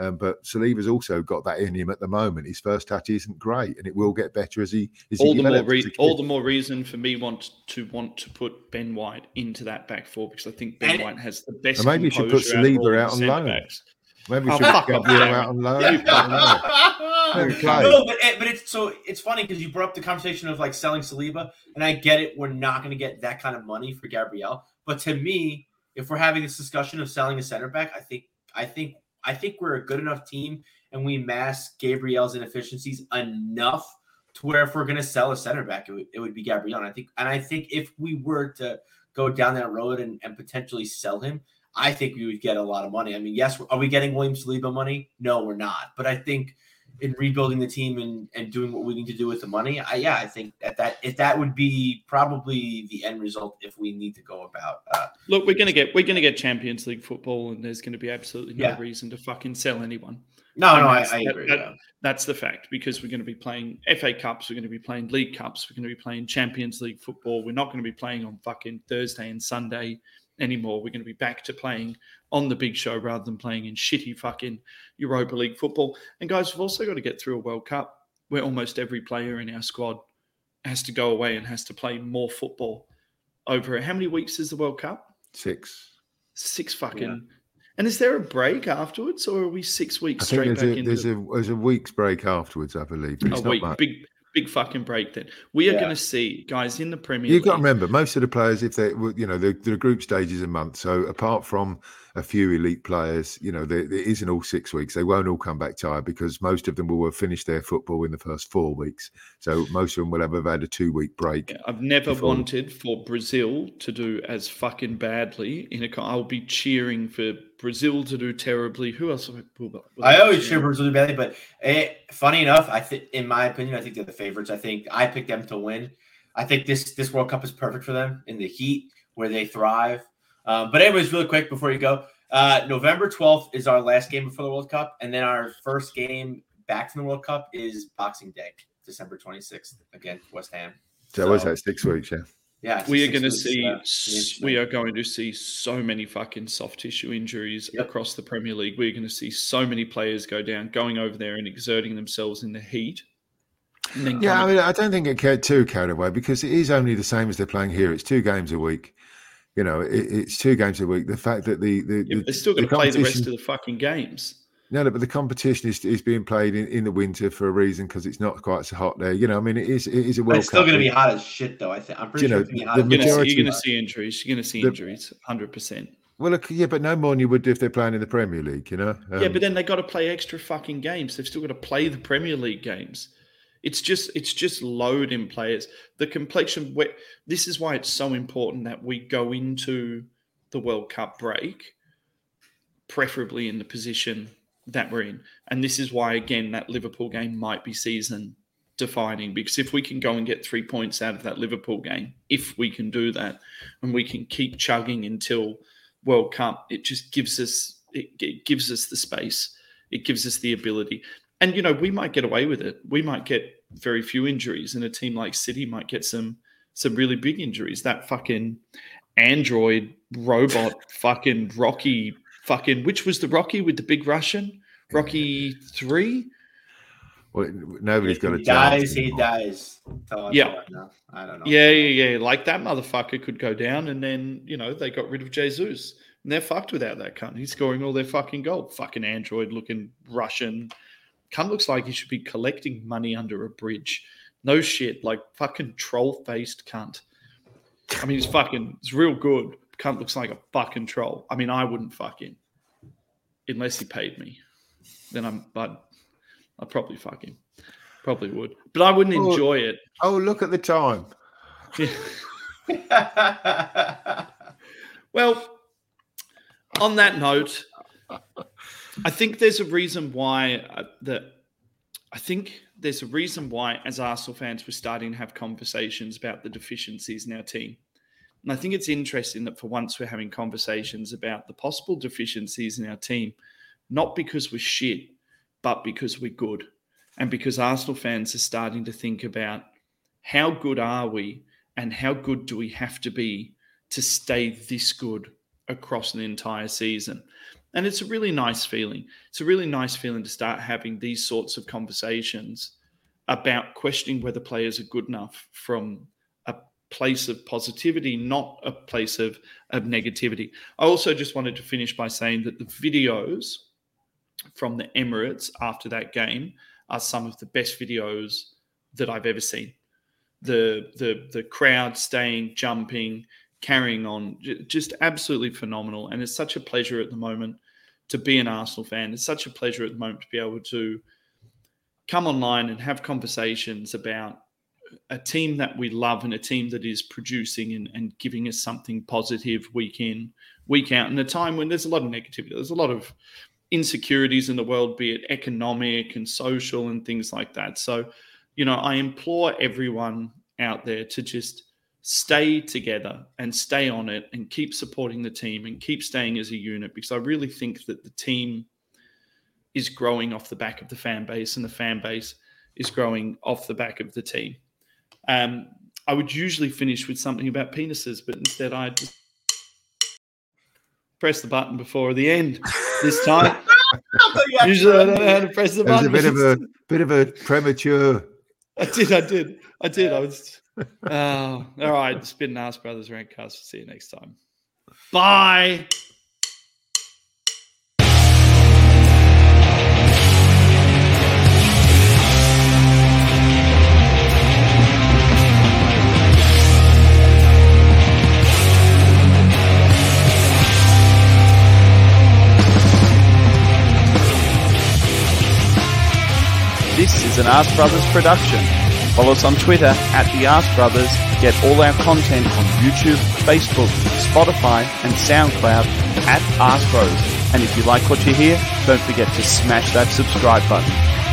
Um, but Saliba's also got that in him at the moment. His first touch isn't great, and it will get better as he as all he the more re- all the more reason for me want to want to put Ben White into that back four because I think Ben and, White has the best. maybe you should put Saliba out on loan. Backs. Maybe we oh, should oh, Gabriel out on loan. no, but, but it's so it's funny because you brought up the conversation of like selling Saliba, and I get it. We're not going to get that kind of money for Gabriel, but to me, if we're having this discussion of selling a center back, I think I think I think we're a good enough team, and we mask Gabriel's inefficiencies enough to where if we're going to sell a center back, it would, it would be Gabriel. And I think, and I think if we were to go down that road and, and potentially sell him, I think we would get a lot of money. I mean, yes, are we getting William Saliba money? No, we're not. But I think in rebuilding the team and, and doing what we need to do with the money, I, yeah, I think that that if that would be probably the end result if we need to go about. Uh, Look, we're gonna get we're gonna get Champions League football, and there's gonna be absolutely no yeah. reason to fucking sell anyone. No, and no, I, I agree. That, yeah. That's the fact because we're going to be playing FA Cups, we're going to be playing League Cups, we're going to be playing Champions League football. We're not going to be playing on fucking Thursday and Sunday anymore. We're going to be back to playing on the big show rather than playing in shitty fucking Europa League football. And guys, we've also got to get through a World Cup where almost every player in our squad has to go away and has to play more football over it. How many weeks is the World Cup? Six. Six fucking. Yeah. And is there a break afterwards, or are we six weeks straight back a, into? There's a there's a week's break afterwards, I believe. But a week, much. big big fucking break then. We are yeah. going to see guys in the Premier. You've got to remember most of the players, if they, were, you know, the, the group stage is a month. So apart from a few elite players, you know, there, there isn't all six weeks. They won't all come back tired because most of them will have finished their football in the first four weeks. So most of them will have had a two week break. Yeah, I've never before. wanted for Brazil to do as fucking badly in a. I'll be cheering for Brazil to do terribly. Who else? I always cheer Brazil badly, but eh, funny enough, I think, in my opinion, I think they're the favorites. I think I picked them to win. I think this this World Cup is perfect for them in the heat where they thrive. Um, but anyways, really quick before you go, uh, November twelfth is our last game before the World Cup, and then our first game back from the World Cup is Boxing Day, December twenty sixth against West Ham. So, so was that six weeks? Yeah. Yeah, we are going to see uh, we are going to see so many fucking soft tissue injuries yep. across the Premier League. We're going to see so many players go down, going over there and exerting themselves in the heat. yeah, I mean, I don't think it get too carried away because it is only the same as they're playing here. It's two games a week. You know, it, it's two games a week. The fact that the, the, yeah, they're still going to play the rest of the fucking games. No, no, but the competition is, is being played in, in the winter for a reason because it's not quite so hot there. You know, I mean, it is it is a World It's still going to be hot as shit, though. I think I'm pretty you sure know, the majority, you're going to see injuries. You're going to see the, injuries, hundred percent. Well, look, yeah, but no more than you would if they're playing in the Premier League. You know. Um, yeah, but then they got to play extra fucking games. They've still got to play the Premier League games. It's just it's just load in players. The complexion. This is why it's so important that we go into the World Cup break, preferably in the position that we're in. And this is why, again, that Liverpool game might be season defining because if we can go and get three points out of that Liverpool game, if we can do that, and we can keep chugging until World Cup, it just gives us it, it gives us the space, it gives us the ability, and you know we might get away with it. We might get very few injuries, and a team like City might get some some really big injuries. That fucking android robot, fucking Rocky fucking which was the Rocky with the big Russian? Rocky three? Well, nobody's got a dies, he dies. Oh, yeah. I don't know. Yeah, yeah, yeah. Like that motherfucker could go down and then, you know, they got rid of Jesus. And they're fucked without that cunt. He's scoring all their fucking gold. Fucking android looking Russian. Cunt looks like he should be collecting money under a bridge. No shit. Like fucking troll faced cunt. I mean, he's fucking, it's real good cunt looks like a fucking troll. I mean, I wouldn't fuck him unless he paid me. Then I'm, but I'd probably fuck him. Probably would, but I wouldn't oh, enjoy it. Oh, look at the time. well, on that note, I think there's a reason why uh, that. I think there's a reason why, as Arsenal fans, we're starting to have conversations about the deficiencies in our team. And I think it's interesting that for once we're having conversations about the possible deficiencies in our team, not because we're shit, but because we're good. And because Arsenal fans are starting to think about how good are we and how good do we have to be to stay this good across an entire season. And it's a really nice feeling. It's a really nice feeling to start having these sorts of conversations about questioning whether players are good enough from a place of positivity, not a place of, of negativity. I also just wanted to finish by saying that the videos from the Emirates after that game are some of the best videos that I've ever seen. The the the crowd staying, jumping, carrying on, just absolutely phenomenal. And it's such a pleasure at the moment to be an Arsenal fan. It's such a pleasure at the moment to be able to come online and have conversations about a team that we love and a team that is producing and, and giving us something positive week in, week out, in a time when there's a lot of negativity. There's a lot of insecurities in the world, be it economic and social and things like that. So, you know, I implore everyone out there to just stay together and stay on it and keep supporting the team and keep staying as a unit because I really think that the team is growing off the back of the fan base and the fan base is growing off the back of the team. Um, I would usually finish with something about penises, but instead I just press the button before the end this time. usually I don't know how to press the button. a bit of a bit of a premature. I did, I did, I did. I was. Oh, all right. Spin and Ask Brothers Rantcast. See you next time. Bye. This is an Ask Brothers production. Follow us on Twitter at The Ask Brothers. Get all our content on YouTube, Facebook, Spotify, and SoundCloud at Ask Bros. And if you like what you hear, don't forget to smash that subscribe button.